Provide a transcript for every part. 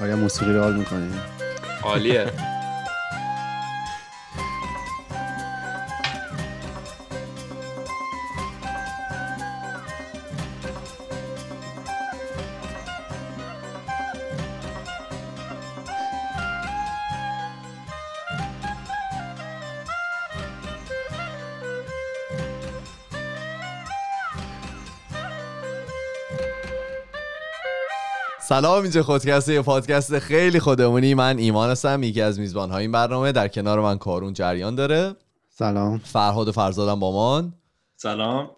آیا موسیقی رو حال می‌کنی؟ عالیه سلام اینجا خودکسته یه پادکست خیلی خودمونی. من ایمان هستم یکی از میزبان های این برنامه. در کنار من کارون جریان داره. سلام. فرهاد و فرزادم با من. سلام.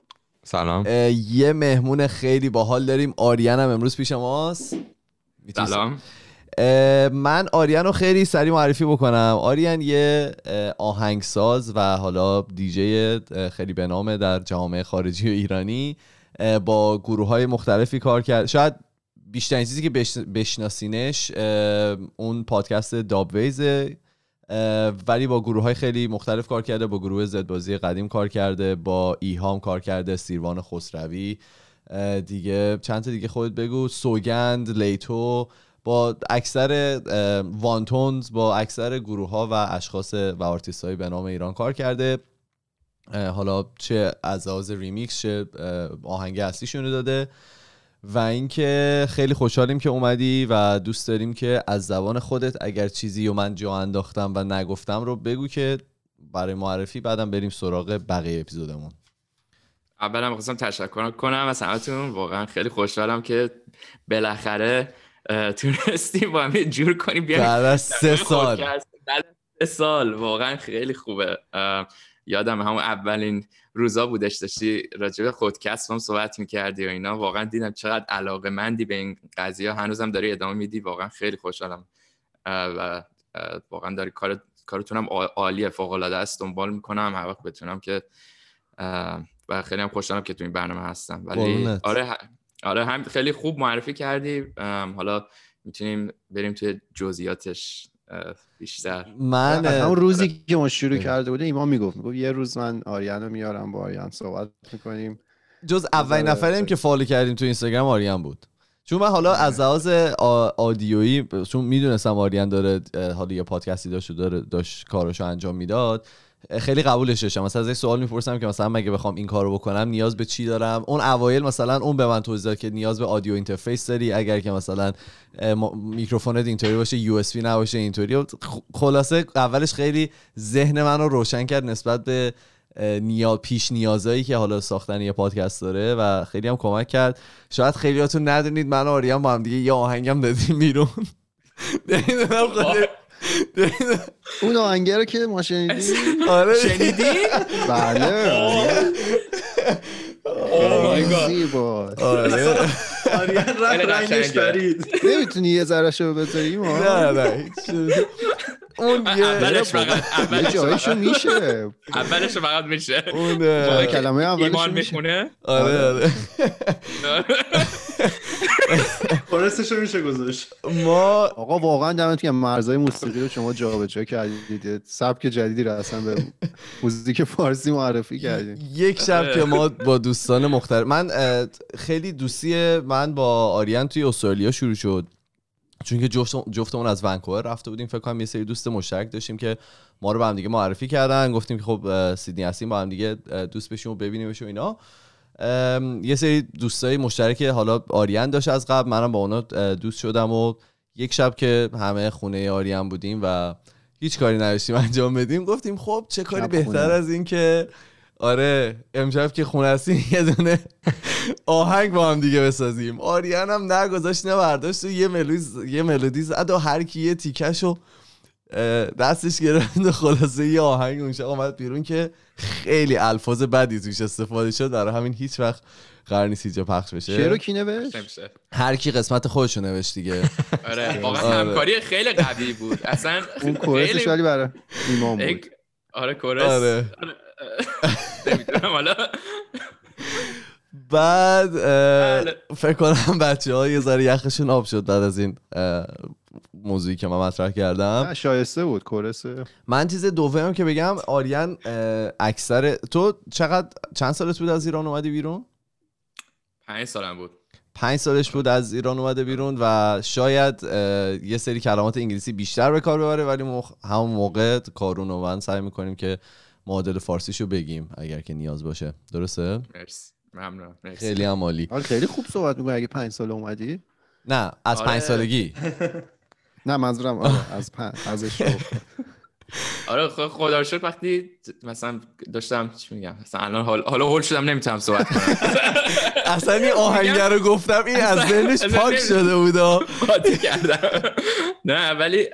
سلام. یه مهمون خیلی باحال داریم. آریان هم امروز پیش ماست. سلام. من آریان رو خیلی سریع معرفی بکنم. آریان یه آهنگساز و حالا دیجی خیلی به نامه در جامعه خارجی و ایرانی با گروه های مختلفی کار کرد. شاید بیشترین چیزی که بش- بشناسینش اون پادکست داب ویزه اه، ولی با گروه های خیلی مختلف کار کرده با گروه زدبازی قدیم کار کرده با ایهام کار کرده سیروان خسروی. دیگه چند تا دیگه خودت بگو. سوگند لیتو با اکثر وانتونز با اکثر گروه ها و اشخاص و آرتیست به نام ایران کار کرده. حالا چه از لحاظ ریمیکس چه آهنگ اصلیشون رو داده. و اینکه خیلی خوشحالیم که اومدی و دوست داریم که از زبان خودت اگر چیزی و من جا انداختم و نگفتم رو بگو که برای معرفی بعدم بریم سراغ بقیه اپیزودمون. اولا می‌خواستم تشکر کنم از همتون. واقعا خیلی خوشحالم که بالاخره تونستیم با هم جور کنیم بعد از سه سال. سه سال. واقعا خیلی خوبه. یادم همون اولین روزا بودش داشتی راجع به خودکست هم صحبت می‌کردی و اینا. واقعا دیدم چقدر علاقه مندی به این قضیه. هنوزم داری ادامه میدی. واقعا خیلی خوشحالم. و واقعا داری کار کارتونم عا- عالیه. فوق العاده است. دنبال می‌کنم. هر وقت بتونم که و خیلی هم خوشحالم که تو این برنامه هستم. ولی. آره آره هم خیلی خوب معرفی کردی. حالا می‌تونیم بریم توی جزئیاتش. بیشتر. من همون اه، روزی که ما شروع. کرده بودیم ایمان می‌گفت می‌گفت یه روز من آریان رو میارم با آریان صحبت می‌کنیم. جز اولین بذاره- نفریم که follow کردیم تو اینستاگرام آریان بود. چون من حالا از لحاظ آ- audio یی چون می‌دونستم آریان داره حالا یه پادکستی داشت و داره داشت کارشو انجام می‌داد. خیلی قبولش داشتم مثلا ازش سوال می‌پرسم که مثلا مگه بخوام این کارو بکنم نیاز به چی دارم؟ اون اوایل مثلا اون به من توضیح که نیاز به audio interface داری. اگر که مثلا میکروفونت اینطوری باشه یو اس نباشه اینطوری. خلاصه اولش خیلی ذهن من رو روشن کرد نسبت به نیا پیش نیازایی که حالا ساختن یه پادکست داره و خیلی هم کمک کرد. شاید خیلیاتون ندونید من و آریان با هم دیگه یه آهنگم دادیم بیرون. اون آهنگه رو که ما شنیدیم. آره. شنیدی؟ بله. زیبا. آره. آریان رفت رنگش. پرید. نمی‌تونی یه ذره شو بذاری ما؟ نه نه هیچ. اون یه اولش فقط اولش جایشو میشه. اولش فقط میشه. اون کلمه اولش ایمان میشه. می‌خونه؟ آره آره. فارستشو میشه گذاشت. ما آقا واقعا دمت که مرزهای موسیقی رو شما جابجا کردید. سبک جدیدی رو اصلا به موزیک فارسی معرفی کردید یک شب که ما با دوستان مختلف من خیلی دوستی من با آریان توی استرالیا شروع شد. چون که جفت جفتمون از ونکوور رفته بودیم. فکر کنم یه سری دوست مشترک داشتیم که ما رو به هم دیگه معرفی کردن. گفتیم که خب سیدنی هستیم با هم دیگه دوست بشیم و ببینیمش و اینا. یه سری دوستای مشترک حالا آریان داشت از قبل منم با اونا دوست شدم و یک شب که همه خونه آریان بودیم و هیچ کاری نداشتیم انجام بدیم گفتیم خب چه کاری بهتر. از این که آره امشب که خونه هستیم یه دونه آهنگ با هم دیگه بسازیم آریان هم نگذاشت نه برداشت و یه ملودی یه ملودی زد و هر کی یه تیکشو اه، دستش گرفت و خلاصه یه آهنگ اون شب اومد بیرون که خیلی الفاظ بدی توش استفاده شد برای همین هیچ وقت قرار نیست اینجا پخش بشه شعر رو کی نوشت. هر کی قسمت خودشو نوشت دیگه آره واقعا آره. همکاری خیلی قوی بود اصلا اون کورسش خیلی ولی برای ایمان بود یک- آره کورس آره. آره. نمی‌دونم حالا بعد بله. فکر کنم بچه ها یه ذره یخشون آب شد بعد از این موضوعی که من مطرح کردم. شایسته بود کورس من چیز دومم که بگم آریان اکثر تو چقدر چند سالت بود از ایران اومدی بیرون؟ پنج سالم بود. پنج سالش بود از ایران اومده بیرون و شاید یه سری کلمات انگلیسی بیشتر به کار ببره ولی ما همون موقع کارون و من سعی می‌کنیم که معادل فارسیشو بگیم اگر که نیاز باشه. درسته؟ مرسی. ممنون خیلی هم عالی. آره خیلی خوب صحبت می‌کنی اگه پنج سال اومدی. نه از آره. پنج سالگی. نه منظورم آره از پنج از اشتباه. آره خدا شکر وقتی مثلا داشتم چی میگم مثلا الان حال حالا هول شدم نمی‌تونم صحبت کنم. اصلا این آهنگر رو گفتم این از ذهنش پاک شده قاطی کردم. نه ولی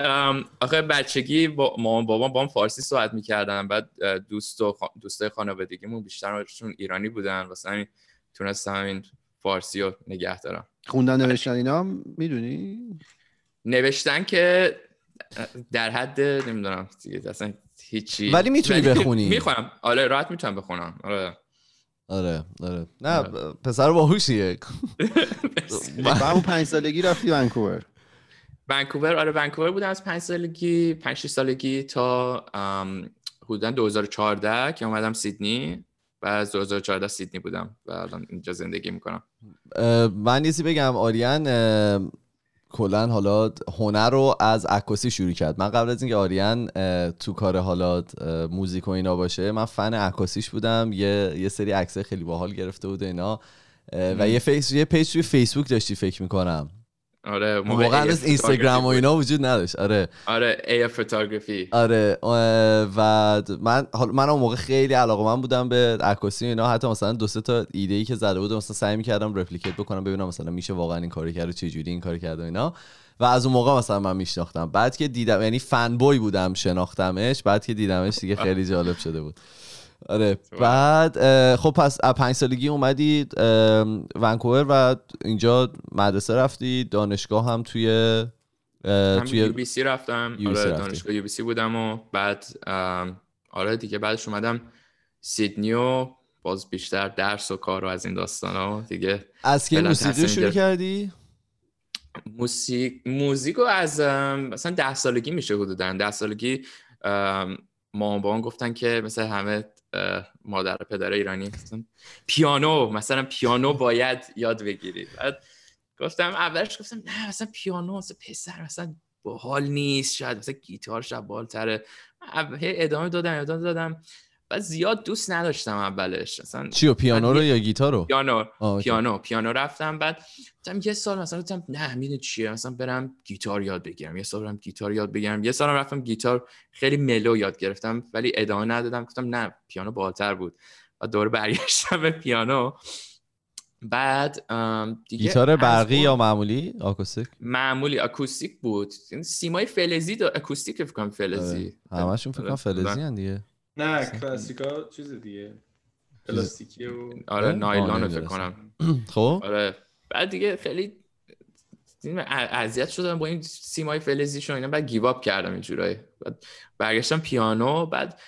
آخه بچگی با مامان بابام با هم فارسی صحبت می‌کردن. بعد دوست و دوستای خانوادگیمون بیشترشون ایرانی بودن. واسه همین تونستم این فارسی رو نگه دارم. خوندن نوشتن اینا می‌دونی؟ نوشتن که در حد نمی‌دونم دیگه اصلا هیچی. ولی می‌تونی بخونی. می‌خونم. آره راحت می‌تونم بخونم. آره. آره آره. نه پسر باهوشیه. و همون پنج سالگی رفتی ونکوور. ونکوور آره ونکوور بودم از پنج سالگی پنج سالگی تا حدودا 2014 که اومدم سیدنی. و از 2014 سیدنی بودم و الان اینجا زندگی می‌کنم. من یه بگم آریان کلا حالا هنر رو از عکاسی شروع کرد. من قبل از اینکه آریان تو کار حالا موزیک و اینا باشه من فن عکاسیش بودم. یه یه سری عکسای خیلی باحال گرفته بود اینا. و یه فیس یه پیج توی فیسبوک داشتی فکر می‌کنم. آره موقع هنوز اینستاگرام و اینا وجود نداشت. آره. آره A photography آره و من حالا من اون موقع خیلی علاقه‌مند بودم به عکاسی اینا. حتی مثلا دو سه تا ایده ای که زده بودم مثلا سعی می‌کردم replicate بکنم ببینم مثلا میشه واقعا این کارو کرد و چه جوری این کارو کرد و اینا. و از اون موقع مثلا من میشناختم. بعد که دیدم یعنی فن بوی بودم شناختمش بعد که دیدمش دیگه خیلی جالب شده بود. آره. بعد خب پس از پنج سالگی اومدید اه، ونکوور و اینجا مدرسه رفتی دانشگاه هم توی هم توی یو بی سی رفتم. UBC آره. دانشگاه یو بی سی بودم و بعد آره دیگه بعدش اومدم سیدنی و باز بیشتر درس و کار و از این داستان ها دیگه. از که موسیقی شروع کردی؟ موسیقی موزیکو از مثلا ده سالگی میشه حدودا. ده سالگی ام، مامان بابام گفتن که مثل همه مادر پدر ایرانی مثلا پیانو مثلا پیانو باید یاد بگیری. بعد گفتم اولش گفتم نه مثلا پیانو مثلا پسر مثلا باحال نیست شاید مثلا گیتار شاید بالتره. ادامه دادم ادامه دادم. و زیاد دوست نداشتم اولش. مثلا چیو پیانو رو یا گیتار رو؟ پیانو. پیانو. پیانو رفتم. بعد گفتم یه سال مثلا گفتم نه می‌دونی چیه؟ مثلا برم گیتار یاد بگیرم. یه سال برم گیتار یاد بگیرم. یه سال رفتم گیتار. خیلی ملو یاد گرفتم ولی ادامه ندادم. گفتم نه پیانو بالتر بود. و دوباره برگشتم به پیانو. بعد دیگه گیتار برقی یا معمولی؟ آکوستیک؟ معمولی. اکوستیک بود. این سیمای فلزی دار اکوستیک فکر کنم فلزی. آره. همشون فکر کنم آره. فلزی هن دیگه. نه کلاسیکا چیز دیگه. پلاستیکی و آره آه، نایلون فکر. کنم. خب؟ آره. بعد دیگه خیلی اذیت شدم با این سیمای فلزیشون اینا. بعد گیواب کردم اینجورایی بعد برگشتم پیانو. بعد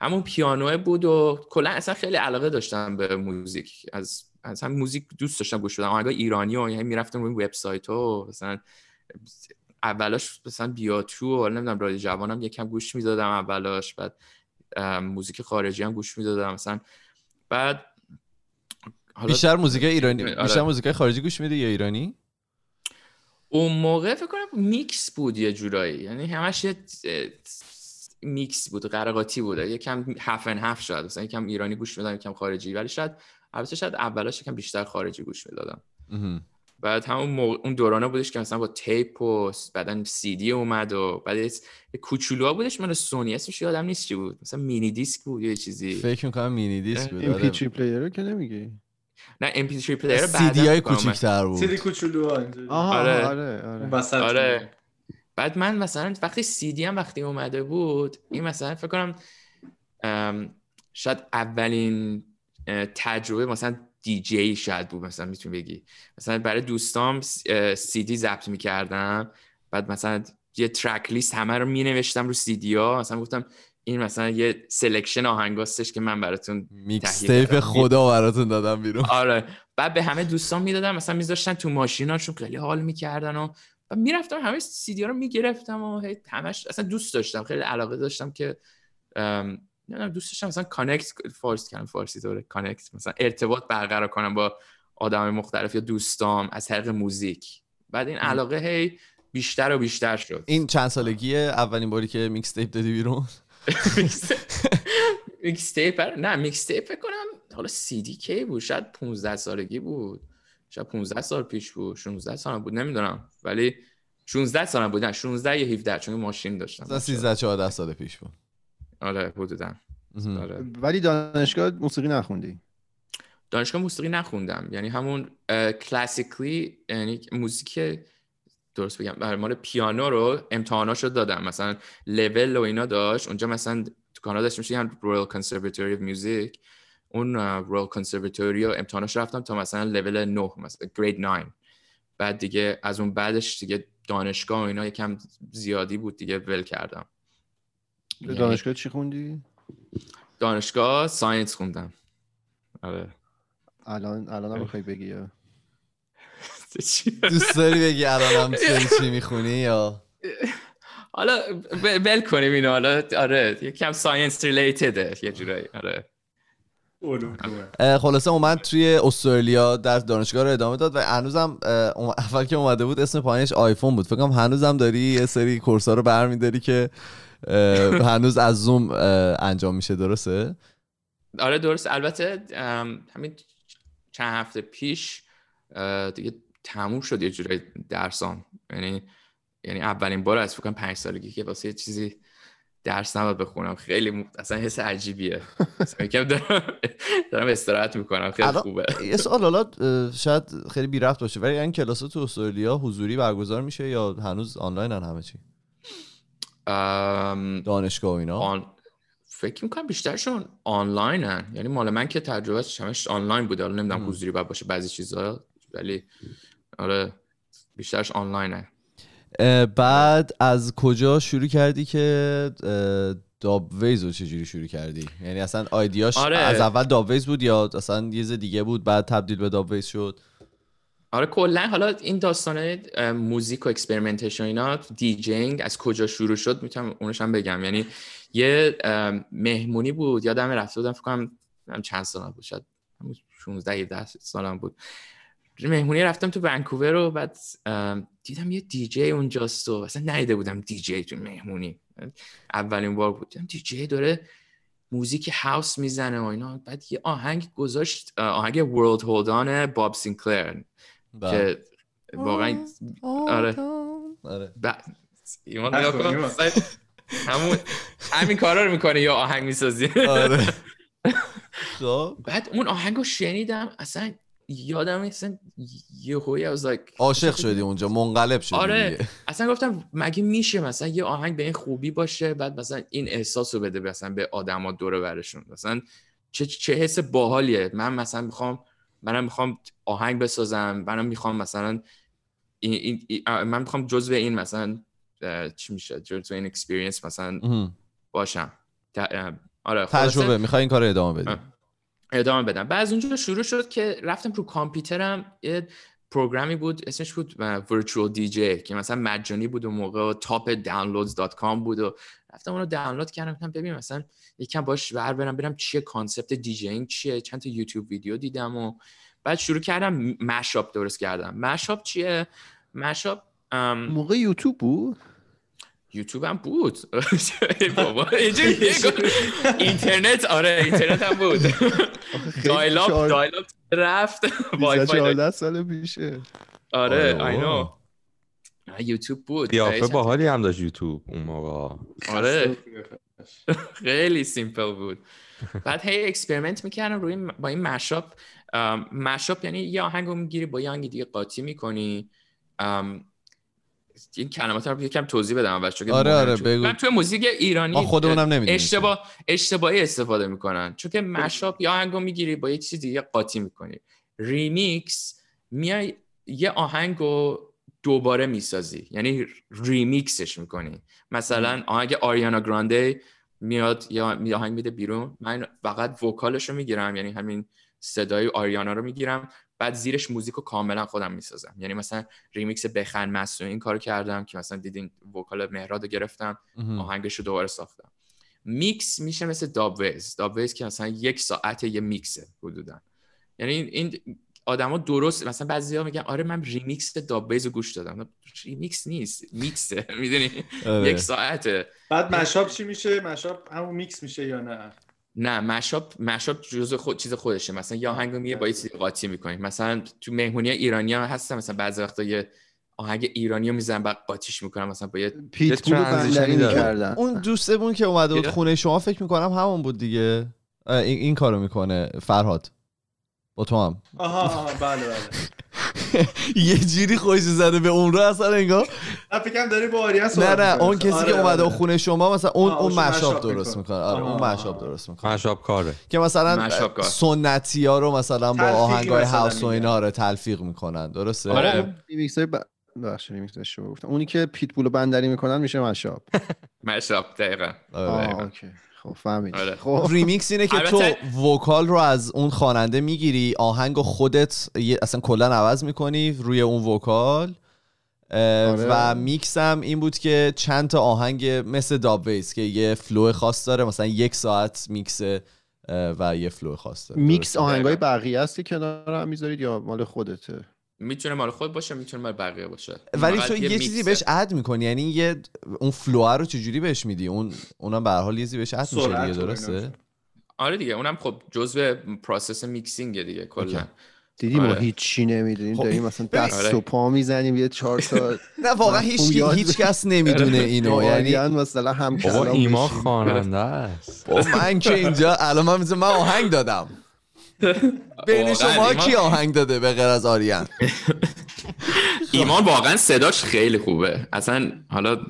همون پیانوه بود و کلا اصلا خیلی علاقه داشتم به موزیک. از از هم موزیک دوست داشتم گوش بدم. آهنگای ایرانی و یعنی می‌رفتم روی وبسایت و مثلا اولاش مثلا بیاتو و نمی‌دونم رادیو جوانم یکم گوش می‌دادم اولاش بعد موزیک خارجی هم گوش می‌دادم. مثلا بعد حالا بیشتر موزیک ایرانی آره. بیشتر موزیک خارجی گوش میدی یا ایرانی؟ اون موقع فکر کنم میکس بود یه جورایی. یعنی همش یه میکس بود قر و قاطی بود. یکم half and half شاید مثلا یکم ایرانی گوش می‌دادم یکم خارجی. ولی شاید البته شاید اولاش یکم بیشتر خارجی گوش می‌دادم. بعد همون موقع- اون دورانه بودش که مثلا با tape و بعدا سی دی اومد و بعد کوچولوها بودش. من سونی اسمش یادم نیست چی بود. مثلا MiniDisc بود یه چیزی. فکر می‌کنم MiniDisc بود. این آره. MP3 player رو که نمیگی؟ نه MP3 player سی دی های کوچیک‌تر بود. کوچولو ها اینجوری. آها آره. آره. آره, وسط آره. بعد من مثلا وقتی سی دی هم وقتی اومده بود این مثلا فکر کنم ام، شاید اولین تجربه مثلا دی جی شاید بود مثلا می‌تونی بگی. مثلا برای دوستام سی دی ضبط می‌کردم. بعد مثلا یه ترک لیست همه رو می نوشتم رو سی دی ها. مثلا گفتم این مثلا یه سلکشن آهنگاستش که من براتون میکس تهیه تیپ. خدا براتون دادم بیرون. آره. بعد به همه دوستان می‌دادم. مثلا میذاشتن تو ماشیناشون خیلی حال می‌کردن و می‌رفتم همه سی ها رو می‌گرفتم و هی همش اصلا دوست داشتم. خیلی علاقه داشتم که نمی‌دونم دوست داشتم مثلا کانکت فارسی کنم فارسی دوره کانکت مثلا ارتباط برقرار کنم با آدم مختلف یا دوستام از طریق موزیک. بعد این علاقه هی بیشتر و بیشتر شد. این چند سالگیه اولین باری که mixtape دادی بیرون؟ mixtape نه mixtape فکر کنم حالا سی دی کی بود شاید 15 سالگی بود. شاید 15 سال پیش بود 16 سال بود نمی‌دونم. ولی 16 سالم بود نه 16 یا 17 چون ماشین داشتم. 13 14 سال پیش بود. آره حدودا. آره. ولی دانشگاه موسیقی نخوندی؟ دانشگاه موسیقی نخوندم. یعنی همون classically یعنی موزیک درست بگم برای مال پیانو رو امتحاناشو دادم. مثلا لول و اینا داشت. اونجا مثلا تو کانادا داشتیم میشه Royal Conservatory of Music اون Royal Conservatory رو امتحاناش رفتم تا مثلا لول 9 مثلا grade 9 بعد دیگه از اون بعدش دیگه دانشگاه و اینا یکم زیادی بود دیگه ول کردم. دانشگاه چی خوندی؟ دانشگاه science خوندم. آره. الان الان هم می‌خوای بگی دوست داری بگی الانم چی می‌خونی یا؟ حالا ول کنیم اینو. حالا آره یکم science related ه یه جورایی. آره. خلاصه اومد توی استرالیا در دانشگاه رو ادامه داد و هنوزم اول که اومده بود اسم پایینش آیفون بود. فکرم هنوزم داری یه سری کورس ها رو برمیداری که هنوز از زوم انجام میشه درسته؟ آره درست. البته همین چند هفته پیش دیگه تموم شد یه جورایی درسام. یعنی یعنی اولین بار از فکر پنج سالگی که واسه یه چیزی درس نباید بخونم. خیلی م... اصلا حس عجیبیه. یکم دارم دارم استراحت می‌کنم. خیلی خوبه. یه سوال حالا شاید خیلی بی رفت باشه ولی این کلاس تو استرالیا حضوری برگزار میشه یا هنوز آنلاین همه چی؟ دانشگاه اینا؟ آن... فکر می‌کنم بیشترشون آنلاین هن یعنی مال من که تجربه همش آنلاین بوده. حالا نمی‌دونم حضوری باید باشه بعضی چیزا ولی آره بیشترش آنلاین هن. بعد از کجا شروع کردی که داب ویز رو چجوری شروع کردی؟ یعنی اصلا idea ش آره. از اول داب ویز بود یا اصلا یه دیگه بود بعد تبدیل به داب ویز شد؟ آره کلا حالا این داستان موزیک و experimentation اینا DJing از کجا شروع شد می‌تونم اونش هم بگم. یعنی یه مهمونی بود یادم رفته بودم فکر کنم چند سال بود شاید 16 17 سالم بود. مهمونی رفتم تو ونکوور رو بعد دیدم یه دیجی اونجاست و اصلا ندیده بودم دیجی تو مهمونی. اولین بار بود. دیدم دیجی داره موزیک house می‌زنه و اینا. بعد یه آهنگ گذاشت آهنگ World Hold On باب سینکلر. که واقعا آره. آره. همون همین کارا رو می‌کنه یا آهنگ می‌سازی. آره. بعد اون آهنگ رو شنیدم اصلا یادم اصلا یه هوی از عاشق شدی اونجا منقلب شدی آره. دیگه. اصلا گفتم مگه میشه مثلا یه آهنگ به این خوبی باشه بعد مثلا این احساس رو بده مثلا به آدما دور برشون. مثلا چه چه حس باحالیه. من مثلا می‌خوام منم می‌خوام آهنگ بسازم منم می‌خوام مثلا این, این من می‌خوام جزء این مثلا چی میشه؟ جزء این اکسپریانس مثلا باشم. آره تجربه می‌خوای این کار رو ادامه بدی. ادامه بدم. بعد از اونجا شروع شد که رفتم رو کامپیوترم یه program ی بود اسمش بود virtual DJ که مثلا مجانی بود و موقع و تاپ downloads.com بود و رفتم اونو دانلود کردم گفتم ببین مثلا یکم باش ور برم برم چیه concept DJing چیه؟ چند تا یوتیوب ویدیو دیدم و بعد شروع کردم mashup درست کردم. mashup چیه؟ مشاپ موقع یوتیوب بود؟ یوتیوب هم بود. بابا اینترنت آره اینترنت هم بود. dial-up dial-up رفت. وای فای سال پیشه. آره I know یوتیوب بود. قیافه باحالی هم داشت یوتیوب اون موقع. آره. خیلی simple بود. بعد هی experiment می‌کردم روی با این mashup. mashup یعنی یه آهنگو می‌گیری با یه آهنگ دیگه قاطی می‌کنی. این کلمات رو یکم توضیح بدم اول چون آره آره بگو. من توی موزیک ایرانی خودمونم نمی‌دونم اشتباه اشتباهی استفاده می‌کنن. چون که mashup یا آهنگو می‌گیری با یه چیز دیگه قاطی می‌کنی. ریمیکس میای یه آهنگو دوباره می‌سازی. یعنی ریمیکسش می‌کنی. مثلا آهنگ آریانا گرانده میاد یا آهنگ میده بیرون. من فقط vocal ش رو می‌گیرم. یعنی همین صدای آریانا رو می‌گیرم. بعد زیرش موزیک رو کاملا خودم می‌سازم. یعنی مثلا ریمیکس بخن مست این کار کردم که مثلا دیدین vocal مهراد رو گرفتم. آهنگش رو دوباره ساختم. میکس میشه مثل داب ویز داب ویز که مثلا یک ساعت یه میکسه حدودا. یعنی این آدما درست مثلا بعضیا میگن آره من ریمیکس داب ویز رو گوش دادم. ریمیکس نیست میکسه. می‌دونی؟ آره. یک ساعته. بعد mashup چی میشه؟ mashup همون میکس میشه یا نه؟ نه mashup mashup جزء خود چیز خودشه. مثلا یا آهنگو میگه با یه چیزی قاطی می‌کنی. مثلا تو مهمونی ایرانی ها هستن مثلا بعضی وقتا یه آهنگ ایرانی رو می‌زنن بعد قاطیش می‌کنن. مثلا با یه beat transition ی داره. اون دوستمون که اومده بود خونه شما فکر می‌کنم همون بود دیگه. این, این کارو می‌کنه فرهاد. با تو هم آها آها بله بله یه جوری خوش زده به اون رو اصلا انگار من فکرم داری با آریان نه صحبت نه. اون کسی آره، که اومده آره. خونه شما مثلا اون اون مشاب درست می‌کنه. آره اون. مشاب درست می‌کنه مشاب کاره که مثلا. سنتی ها رو مثلا با آهنگای مثلا هاوس و. اینا رو تلفیق می‌کنن درسته آره. های. بخش ریمیکس اشتباه گفتم اونی که پیت بول بندری می‌کنن میشه مشاب mashup دقیقا خب فهمید آره. خب ریمیکس اینه که تو vocal رو از اون خواننده می‌گیری آهنگ و خودت اصلا کلا عوض می‌کنی روی اون vocal آره. و میکس هم این بود که چند تا آهنگ مثل داب ویز که یه flow خاص داره مثلا یک ساعت میکس و یه flow خاص داره میکس؟ آهنگای بقیه است که کنار هم می‌ذارید یا مال خودته می‌تونه مال خود باشه می‌تونه مال بقیه باشه ولی تو یه, چیزی. بهش add می‌کنی یعنی یه اون flow رو چجوری بهش میدی اون اونم به هر حال یه چیزی بهش add میشه دیگه درسته. آره دیگه اونم خب جزء process mixing دیگه کلا. دیدی ما آره. هیچی نمی‌دونیم خب، داریم مثلا دست. و پا می‌زنیم یه چهار تا نه واقعا هیچ هیچ کس نمی‌دونه اینو یعنی مثلا هم ایما. خواننده است من که اینجا الان من من آهنگ دادم بین شما کی آهنگ داده به غیر از آریان؟ ایمان واقعا صداش خیلی خوبه. اصلا حالا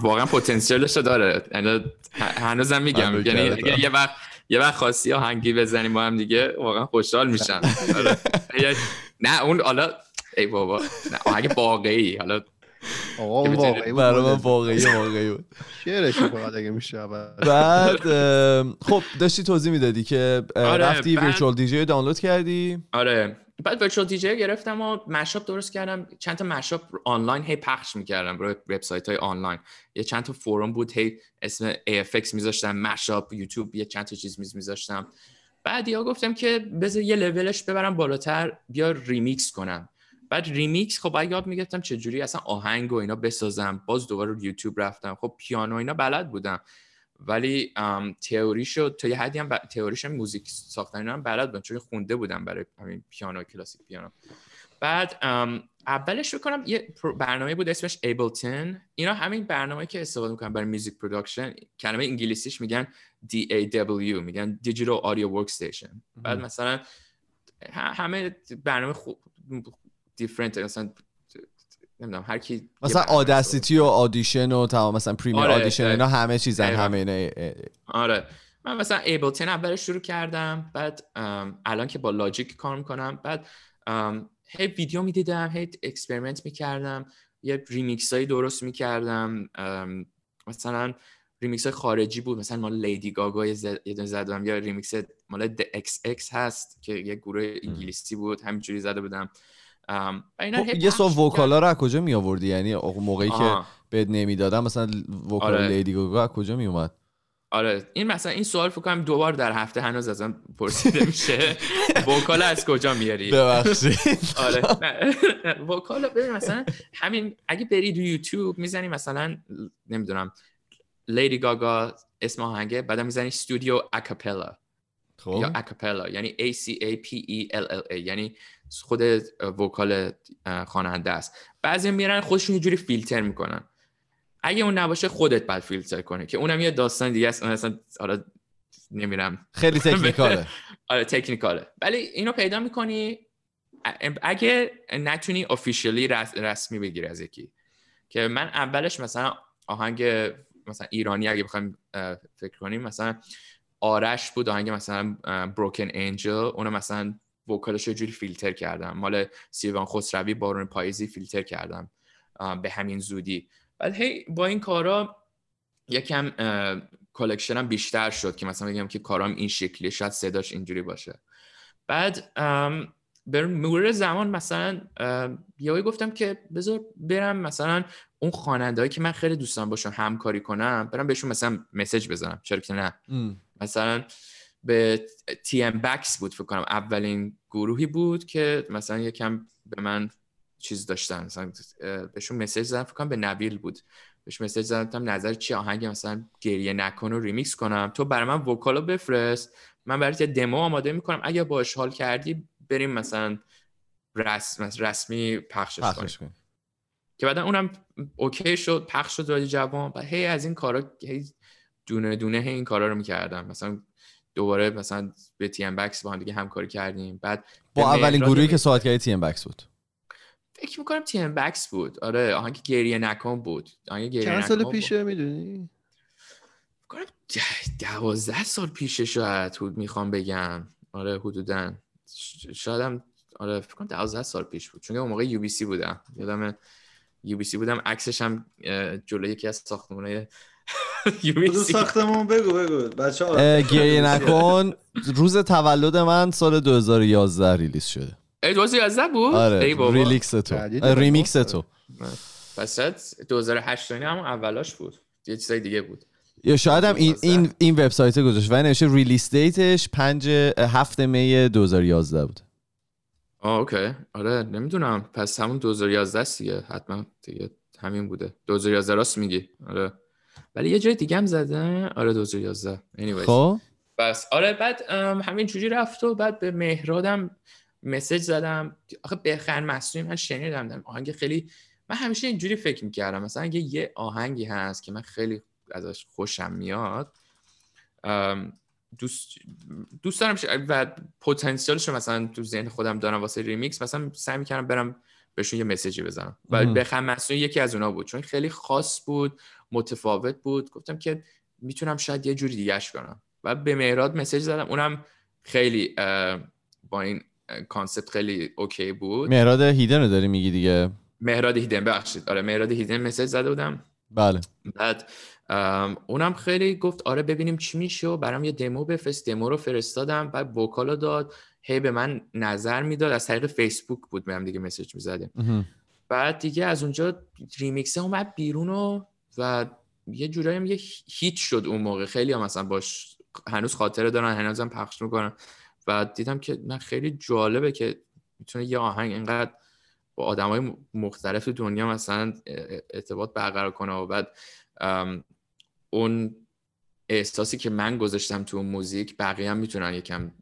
واقعا پتانسیلش داره. یعنی هنوزم میگم. ممنون یعنی یه وقت یه وقت خاصی آهنگی بزنیم با هم دیگه واقعا خوشحال میشم آره. نه اون حالا ای بابا نه آهنگ واقعی. حالا آقا اون واقعی بود برای من واقعی واقعی بود. شعرش فقط اگه میشه. بعد خب داشتی توضیح می‌دادی که آره، رفتی بعد- Virtual DJ رو دانلود کردی؟ آره. بعد Virtual DJ گرفتم و mashup درست کردم. چند تا mashup آنلاین هی پخش می‌کردم روی وبسایت های آنلاین یه چند تا forum بود هی اسم AFX میذاشتم mashup یوتیوب یه چند تا چیز میز میذاشتم. بعد یا گفتم که بذار یه لولش ببرم بالاتر بیا ریمیکس کنم. بعد ریمیکس خب باید یاد می‌گرفتم چجوری اصلا آهنگ و اینا بسازم. باز دوباره رو یوتیوب رفتم. خب پیانو اینا بلد بودم. ولی تئوریشو تا یه حدی هم ب... تئوریش موزیک ساختن اینا هم بلد بودم. چون خونده بودم برای همین پیانو کلاسیک پیانو. بعد اولش بکنم یه پر- برنامه بود اسمش Ableton اینا همین برنامه که استفاده می‌کنن برای music production کلمه انگلیسیش میگن DAW میگن Digital Audio Workstation. بعد مثلا همه برنامه خوب different مثلا نمی‌دونم هر کی مثلا Audacity و Audition و تمام مثلا Premiere آره، Audition اینا همه چیزن دقیقاً. همه اینا. آره. من مثلا Ableton اولش شروع کردم بعد الان که با Logic کار می‌کنم بعد هی ویدیو می‌دیدم هی experiment می‌کردم یه ریمیکس هایی درست می‌کردم مثلا ریمیکس های خارجی بود مثلا مال لیدی گاگا یه دونه زدم یا ریمیکس مال The xx هست که یه گروه انگلیسی بود همینجوری زده بودم. خب یه so vocal ا رو از کجا می آوردی یعنی موقعی که آها. بهت نمی‌دادم مثلا vocal آره. لیدی گاگا از کجا می اومد آره. این مثلا این سوال فکر کنم دوبار در هفته هنوز ازم پرسیده میشه. vocal از کجا میاری ببخشید. آره. vocal ببین مثلا همین اگه بری تو یوتیوب می‌زنی مثلا نمی‌دونم لیدی گاگا اسم آهنگه بعدا می‌زنی studio acapella. خب؟ یا اکاپلا یعنی A C A P E L L A یعنی خود وکال خواننده است. بعضی میرن خودشون یه جوری فیلتر می‌کنن. اگه اون نباشه خودت بعد فیلتر کنی که اونم یه داستان دیگه است. اون اصلا حالا نمیرم. خیلی تکنیکاله. آره تکنیکاله. ولی اینو پیدا می‌کنی اگه نتونی رس- رسمی بگیری از یکی. که من اولش مثلا آهنگ مثلا ایرانی اگه بخوایم فکر کنیم مثلا آرش بود آهنگ مثلا بروکن انجل اونو مثلا وکالش جوری فیلتر کردم. مال سیوان خسروی بارون پاییزی فیلتر کردم به همین زودی. بعد هی با این کارا یکم کلکشنم بیشتر شد که مثلا بگم که کارام این شکلی شاید صداش اینجوری باشه. بعد به مرور زمان مثلا یهویی گفتم که بذار برم مثلا اون خواننده‌ای که من خیلی دوست داشته باشم همکاری کنم برم بهشون مثلا message بزنم. چرا که نه. مثلا به TM Bax بود فکر کنم اولین گروهی بود که مثلا یکم به من چیز داشتن. مثلا بهشون message زدم فکر کنم به نبیل بود. بهش message زدم نظر چی آهنگ مثلا گریه نکن رو ریمیکس کنم. تو برای من vocal و بفرست. من برات یه دمو آماده می‌کنم. اگه باش حال کردی بریم مثلا رسم رسمی پخشش کنیم. پخشش که بعدا اونم okay شد پخش شد رادیو جوان. و هی از این کارا هی دونه دونه هی این کارا رو می‌کردم. مثلا دوباره مثلا به TM Bax با هم دیگه همکاری کردیم. بعد با اولین گروهی که می- صحبت کردی TM Bax بود. فکر می‌کنم TM Bax بود. آره آهنگ گریه نکن بود. آهنگ گریه چند سال. پیشه می‌دونی؟ کنم ده- دوازده سال پیشه شاید حدود می‌خوام بگم. آره حدودا. شاید هم آره فکر کنم دوازده سال پیش بود. چون اون موقع UBC بودم. یادم UBC بودم. عکسش هم جلوی یکی از ساختمونه ساختمون بگو بگو. بچه گریه نکن. روز تولد من سال 2011 release شده. ای 2011 بود؟ آره ای بابا. ریمیکس تو. بابا. ریمیکس تو. پس شاید 2008 و اینا همون اولاش بود. یه چیزای دیگه بود. یا شاید هم این این این وبسایت گذاشت. و نوشته release date ش 5 7 می 2011 بود. آه اوکی. آره نمی‌دونم. پس همون 2011 است دیگه. حتما دیگه همین بوده. 2011 راست میگی. آره. ولی یه جای دیگه هم زده آره 2011 anyways. خب. بس. آره بعد همین جوری رفت و بعد به مهرادم مسج زدم. آخه بخن مصنوعی من شنیدم دارم آهنگ خیلی من همیشه اینجوری فکر می‌کردم. مثلا اگه یه آهنگی هست که من خیلی ازش خوشم میاد دوست دوست دارم و پتانسیلش مثلا تو ذهن خودم دارم واسه ریمیکس مثلا سعی می‌کردم برم بهشون یه message ی بزنم. و. لبخند مصنوعی یکی از اونا بود. چون خیلی خاص بود متفاوت بود. گفتم که می‌تونم شاید یه جوری دیگهش کنم. و به مهراد message زدم. اونم خیلی با این concept خیلی okay بود. مهراد Hidden رو داری میگی دیگه؟ مهراد Hidden ببخشید. آره مهراد Hidden message زده بودم. بله. بعد اونم خیلی گفت آره ببینیم چی میشه و برام یه دمو بفرست. دمو رو فرستادم. بعد وکالو داد. هی به من نظر می‌داد. از طریق فیسبوک بود به هم دیگه مسیج می‌زدیم. بعد دیگه از اونجا ریمیکسه اومد بیرون و و یه جورایی هم یه هیت شد اون موقع. خیلی هم مثلا باش هنوز خاطره دارن هنوزم پخش می‌کنن. و دیدم که نه خیلی جالبه که می‌تونه یه آهنگ اینقدر با آدم های مختلف دنیا مثلا ارتباط برقرار کنه و بعد اون احساسی که من گذاشتم تو اون موزیک بقیه هم می‌تونن یکم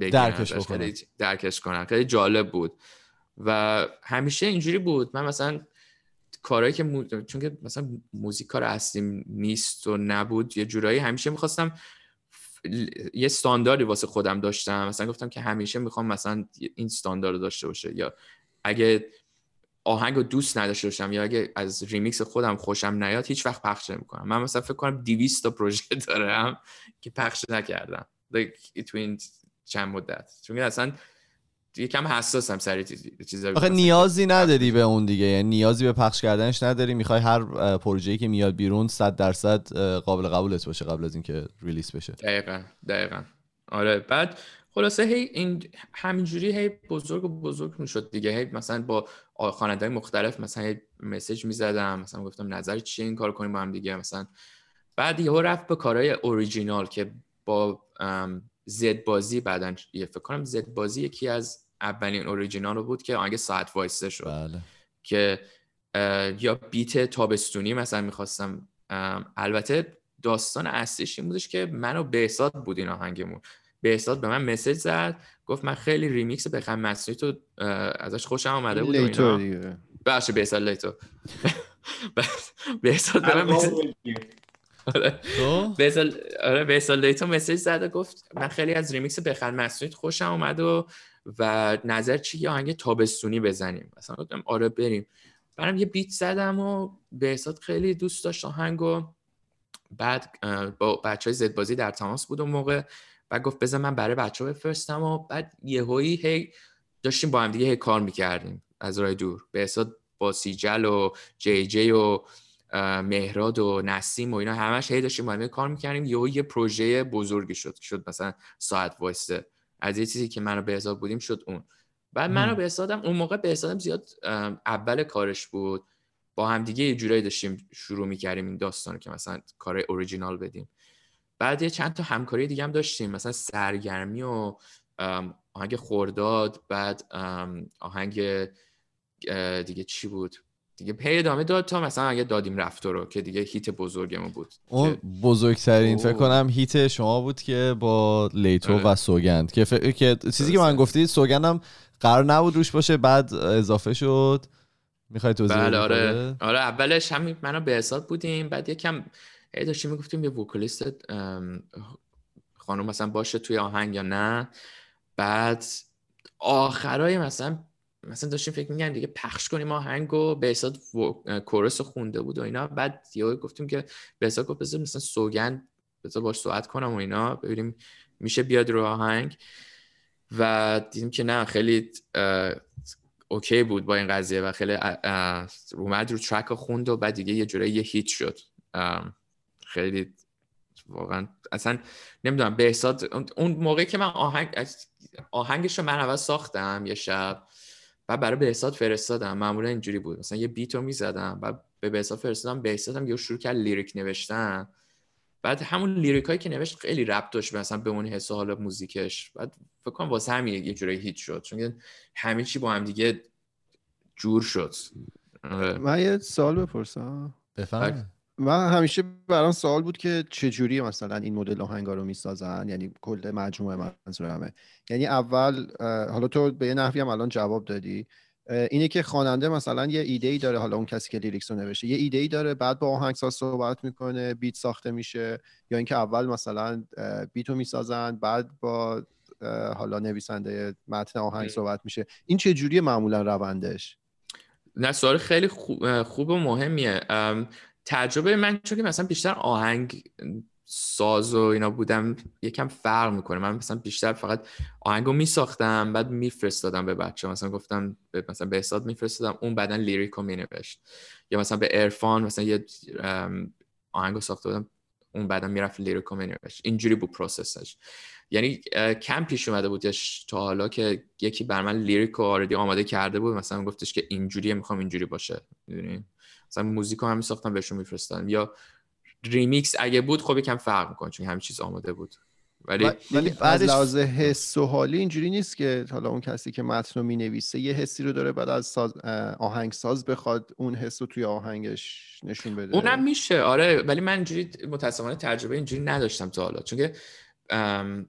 درکش. بکنن. خیلی درکش کنن خیلی جالب بود. و همیشه اینجوری بود. من مثلا کارهایی که مو... چون که مثلا موزیک کار اصلیم نیست و نبود یه جورایی همیشه می‌خواستم یه استانداردی واسه خودم داشتم. مثلا گفتم که همیشه می‌خوام مثلا این استاندارد داشته باشه. یا اگه آهنگ رو دوست نداشته باشم یا اگه از ریمیکس خودم خوشم نیاد هیچ وقت پخش نمی‌کنم. من مثلا فکر کنم 200 تا پروژه دارم که پخش نکردم. Like تو این چند مدت. چون اصلا یکم حساسم سر چیزا آخه نیازی نداری به اون دیگه. یعنی نیازی به پخش کردنش نداری. می‌خوای هر پروژه‌ای که میاد بیرون 100 درصد قابل قبولت باشه قبل از اینکه release بشه. دقیقا دقیقا. آره بعد خلاصه هی این همینجوری هی بزرگ و بزرگ می‌شد دیگه. هی مثلا با خواننده مختلف مثلا هی مسیج می‌زدم. مثلا گفتم نظر چیه این کار کنیم با هم دیگه مثلا. بعد یهو رفت به کارهای اوریجینال که با زد بازی بعدا یه فکر کنم زد بازی یکی از اولین اوریجینال رو بود که آهنگ ساعت وایسته شد. بله. که یا بیت تابستونی مثلا می‌خواستم. البته داستان اصلیش این بودش که منو بهزاد بود این آهنگمون. بهزاد به من message زد گفت من خیلی ریمیکس لبخند مصنوعی تو ازش خوشم آمده بود و لیتو اینا دیگه. ببخشید بهزاد لیتو. بهزاد به من message آره. تو بهزاد آره بهزاد لیتو message زد و گفت من خیلی از ریمیکس لبخند مصنوعی خوشم اومد و و نظر چی یه آهنگ تابستونی بزنیم. مثلا گفتم آره بریم. برام یه بیت زدم و بهزاد خیلی دوست داشت آهنگ و بعد با بچه های زدبازی در تماس بود اون موقع بعد گفت بذار من برای بچه ها بفرستم و بعد یهویی هی داشتیم با هم دیگه هی کار می‌کردیم از راه دور. بهزاد با سیجل و جی جی و مهراد و نسیم و اینا همش هی داشتیم با کار می‌کردیم. یهو یه پروژه بزرگی شد شد مثلا ساعت وایسته. از یه چیزی که منو بهزاد بودیم شد اون. بعد منو مم. بهزادم اون موقع بهزادم زیاد ام، اول کارش بود. با هم دیگه یه جورایی داشتیم شروع می‌کردیم این داستان که مثلا کار اوریجینال بدیم. بعد یه چند تا همکاری دیگه هم داشتیم مثلا سرگرمی و آهنگ خورداد بعد آهنگ دیگه چی بود؟ دیگه هی ادامه داد تا مثلا اگه دادیم رفتار رو که دیگه hit بزرگمون بود اون بزرگترین فکر. کنم hit شما بود که با لیتو آره. و سوگند که, ف... که چیزی که من. گفتید سوگندم قرار نبود روش باشه بعد اضافه شد می‌خوای توضیح بله آره خورده؟ آره اولش همین منو به حساب بودیم بعد یکم هی داشتیم می‌گفتیم یه وکالیست خانم مثلا باشه توی آهنگ یا نه بعد آخرای مثلا مثلا داشتیم فکر میگن دیگه پخش کنیم آهنگ و به حساب کورس خونده بود و اینا. بعد یهو گفتیم که به گفت بذار مثلا سوگند بذار باش صحبت کنم و اینا ببینیم میشه بیاد رو آهنگ. و دیدیم که نه خیلی اوکی بود با این قضیه و خیلی اومد رو ترک خوند و بعد دیگه یه جورایی یه هیت شد. خیلی واقعا اصلا نمی‌دونم به اون موقعی که من آهنگ آهنگش رو من اول ساختم یه شب و برای بهزاد فرستادم. معمولا اینجوری بود. مثلا یه بیت رو می‌زدم و به بهزاد فرستادم بهزادم یه شروع کرد لیریک نوشتن. بعد همون lyric هایی که نوشت خیلی ربط داشت به مثلا به اون حس و حال موزیکش. بعد فکر کنم واسه همین یه جورایی hit شد. چون همه چی با هم دیگه جور شد. آره. من یه سوال بپرسم. بفرمایید. من همیشه برام سوال بود که چجوری مثلا این مدل آهنگا رو می‌سازن؟ یعنی کل مجموعه منظورمه. یعنی اول حالا تو به یه نحوی هم الان جواب دادی. اینه که خواننده مثلا یه ایده ای داره حالا اون کسی که lyrics رو نوشته یه ایده ای داره بعد با آهنگساز صحبت می‌کنه beat ساخته میشه. یا اینکه اول مثلا اه، بیت رو می‌سازن بعد با حالا نویسنده متن آهنگ. صحبت میشه. این چه جوریه معمولا روندش؟ نه سوال خیلی خوب, خوب و مهمیه. تجربه من چون که مثلا بیشتر آهنگ ساز و اینا بودم یکم فرق می‌کنه. من مثلا بیشتر فقط آهنگو میساختم بعد میفرستادم به بچه. مثلا گفتم به مثلا به حساب میفرستادم اون بعدا لیریک رو مینوشت. یا مثلا به عرفان مثلا یه آهنگو ساخته بودم اون بعدا می‌رفت lyric رو مینوشت. اینجوری بود process ش. یعنی کم پیش اومده بودش تا حالا که یکی بر من lyric رو already آماده کرده بود. مثلا گفتش که اینجوریه می‌خوام اینجوری باشه. می‌دونی؟ مثلا موزیک هم میساختم بهشون میفرستادم یا ریمیکس اگه بود خب یکم فرق می‌کنه چون همه چیز آماده بود. ولی و- ولی از لحاظ حس و حالی اینجوری نیست که حالا اون کسی که متن رو می‌نویسه یه حسی رو داره بعد از ساز آهنگساز بخواد اون حس رو توی آهنگش نشون بده. اونم میشه. آره ولی من اینجوری متاسفانه تجربه اینجوری نداشتم تا حالا. چون که ام،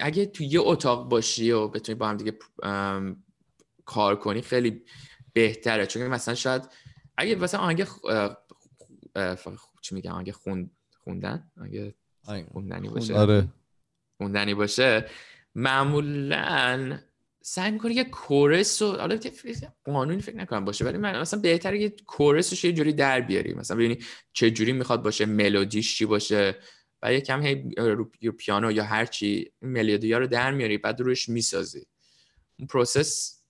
اگه تو یه اتاق باشی و بتونی با هم دیگه ام، کار کنی خیلی بهتره. چون مثلا شاید اگه مثلا آهنگ خ- اه، اه، ف- چی میگم؟ آهنگ خون خوندن؟ اگه خوندنی باشه؟ آره. خوندنی باشه؟ معمولا سعی می‌کنه یه chorus و حالا قانونی فکر نکنم باشه ولی من مثلا بهتره یه chorus ش یه جوری در بیاری. مثلا ببینی چه جوری می‌خواد باشه ملودیش چی باشه و یه کم هی رو پیانو یا هر چی ملودی ها رو در میاری بعد روش می‌سازی. اون process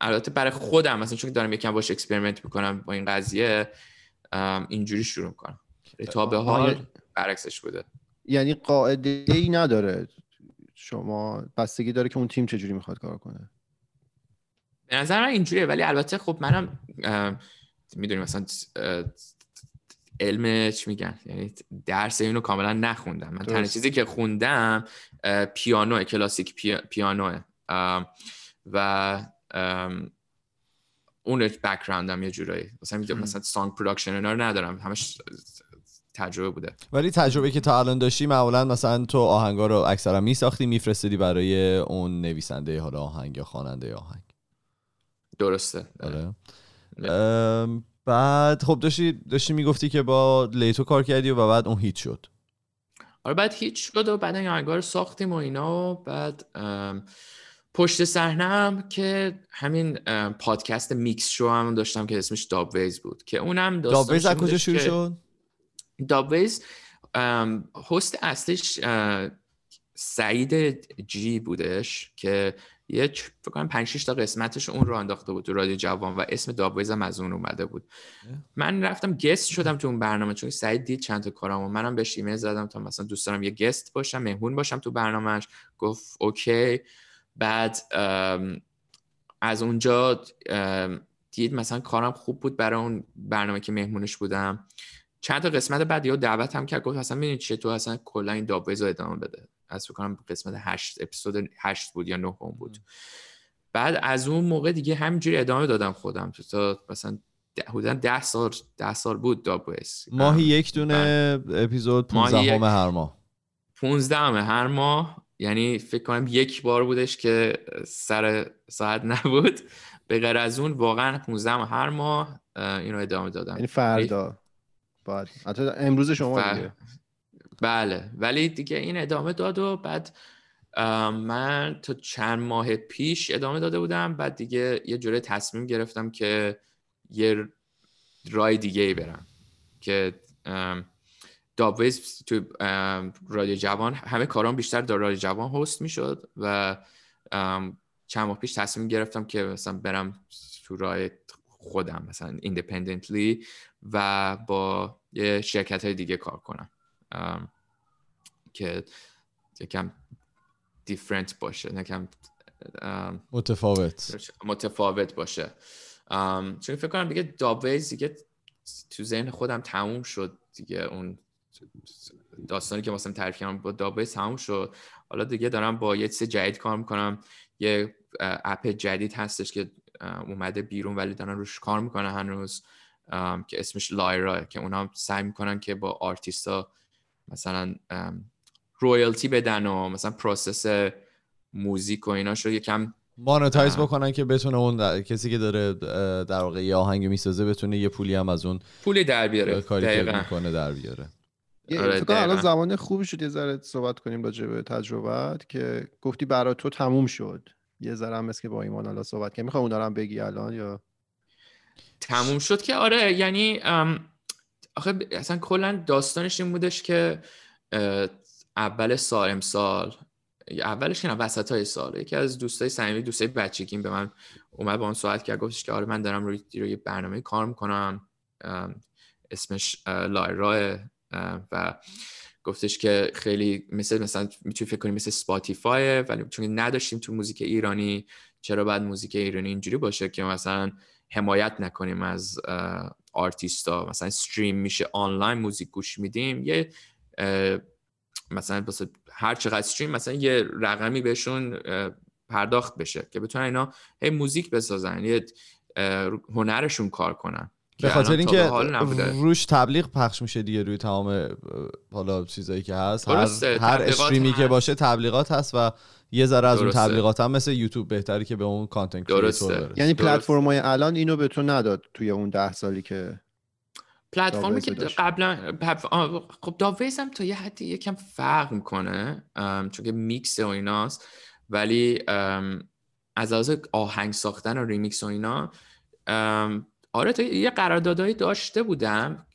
البته برای خودم مثلا چون دارم یکم باش experiment می‌کنم با این قضیه اینجوری شروع می‌کنم. تا به حال برعکسش بوده. یعنی قاعده ای نداره شما بستگی داره که اون تیم چجوری می‌خواد کار کنه. به نظر من اینجوریه ولی البته خب منم می‌دونی مثلا علم چی میگن؟ یعنی درس اینو کاملا نخوندم. من تنها. چیزی که خوندم پیانو کلاسیک پی- پیانوه. و اون background م یه جورایی. مثلا میگم مثلا song production اینا رو ندارم. همش تجربه بوده. ولی تجربه که تا الان داشتی معمولا مثلا تو آهنگا رو اکثرا میساختی میفرستادی برای اون نویسنده حالا آهنگ یا خواننده آهنگ؟ درسته. آره. بعد خب داشتی داشتی می‌گفتی که با لیتو کار کردی و بعد اون hit شد. آره بعد هیچ شد و بعد رو ساختیم و اینا و بعد پشت صحنه هم که همین پادکست mix show هم داشتم که اسمش داب ویز بود که اونم دابویز داستانش از کجا شروع شد؟ داب ویز هست اصلیش اه، سعید جی بودش که یه چ- فکر کنم 5 6 تا قسمتش اون رو انداخته بود تو رادیو جوان و اسم دابویز هم از اون اومده بود. من رفتم guest شدم تو اون برنامه چون سعید دید چند تا کارم و منم بهش ایمیل زدم تا مثلا دوست دارم یه guest باشم مهمون باشم تو برنامهش گفت okay. بعد از اونجا دید مثلا کارم خوب بود برای اون برنامه که مهمونش بودم. چند تا قسمت بعد یا دعوت هم کرد. گفت اصلا ببینید چه تو؟ اصلا کلا این دابویز رو ادامه بده. از فکر کنم قسمت 8 اپیزود 8 بود یا 9 بود. بعد از اون موقع دیگه همینجوری ادامه دادم خودم. تا مثلا حدودا 10 سال 10 سال بود دابویز ماهی یک دونه اپیزود ماهی 15 یک- هر ماه. 15 هر ماه. یعنی فکر کنم یک بار بودش که سر ساعت نبود. به غیر از اون واقعا 15 هر ماه اه، اینو ادامه دادم. یعنی فردا بعد حتی امروز شما ف- دیگه. بله ولی دیگه این ادامه داد و بعد من تا چند ماه پیش ادامه داده بودم بعد دیگه یه جوره تصمیم گرفتم که یه رای دیگه ای برم که دابویز تو رادیو جوان همه کارام بیشتر در رادیو جوان هست می‌شد و چند ماه پیش تصمیم گرفتم که مثلا برم تو راه خودم مثلا ایندیپندنتلی و با یه شرکت های دیگه کار کنم. که یکم دیفرنت باشه یکم متفاوت. متفاوت باشه. چون فکر کنم دیگه دابویز دیگه تو ذهن خودم تموم شد دیگه. اون داستانی که مثلا تعریف کردم با دابویز تموم شد. حالا دیگه دارم با یه چیز جدید کار می‌کنم. یه app جدید هستش که اومده بیرون ولی دارن روش کار می‌کنن هنوز. که اسمش لایرا که اونا سعی می‌کنن که با آرتیستا مثلا royalty بدن و مثلا process موزیک و ایناش رو یکم monetize. بکنن که بتونه اون در- کسی که داره در واقع یه آهنگ می‌سازه بتونه یه پولی هم از اون پولی در بیاره کاری که. می‌کنه در بیاره یه آره، فکر الان. زمان خوبی شد یه ذره صحبت کنیم راجع به تجربت که گفتی برای تو تموم شد یه ذره هم مثل که با ایمان الان صحبت کنیم می‌خوای اونا رو هم بگی الان یا تموم شد که آره یعنی ام، آخه اصلا کلا داستانش این بودش که اول سال امسال اولش که نه وسط های سال. یکی از دوستای صمیمی دوستای بچگیم به من اومد با اون صحبت کرد گفتش که آره من دارم روی, روی برنامه کار می‌کنم. اسمش لایرا و گفتش که خیلی مثل مثلا می‌تونی فکر کنی مثل Spotify ولی چون نداشتیم تو موزیک ایرانی چرا باید موزیک ایرانی اینجوری باشه که مثلا حمایت نکنیم از آرتیستا. مثلا stream میشه آنلاین موزیک گوش میدیم یه مثلا هر چقدر stream مثلا یه رقمی بهشون پرداخت بشه که بتونن اینا هی موزیک بسازن یه هنرشون کار کنن. به خاطر اینکه. روش تبلیغ پخش میشه دیگه روی تمام حالا چیزایی که هست هر, درسته، هر تبلیغات استریمی که. باشه تبلیغات هست و یه ذره از اون. تبلیغات هم مثل یوتیوب بهتری که به اون کانتنت درسته. برسه یعنی درست. پلتفرم های الان اینو به تو نداد توی اون ده سالی که پلتفرمی که. قبلا خب داویز هم تا یه حدی یکم فرق می‌کنه چون که میکس و ایناست ولی از لحاظ آهنگ ساختن و ریمیکس و اینا آره تا یه قراردادهایی داشته بودم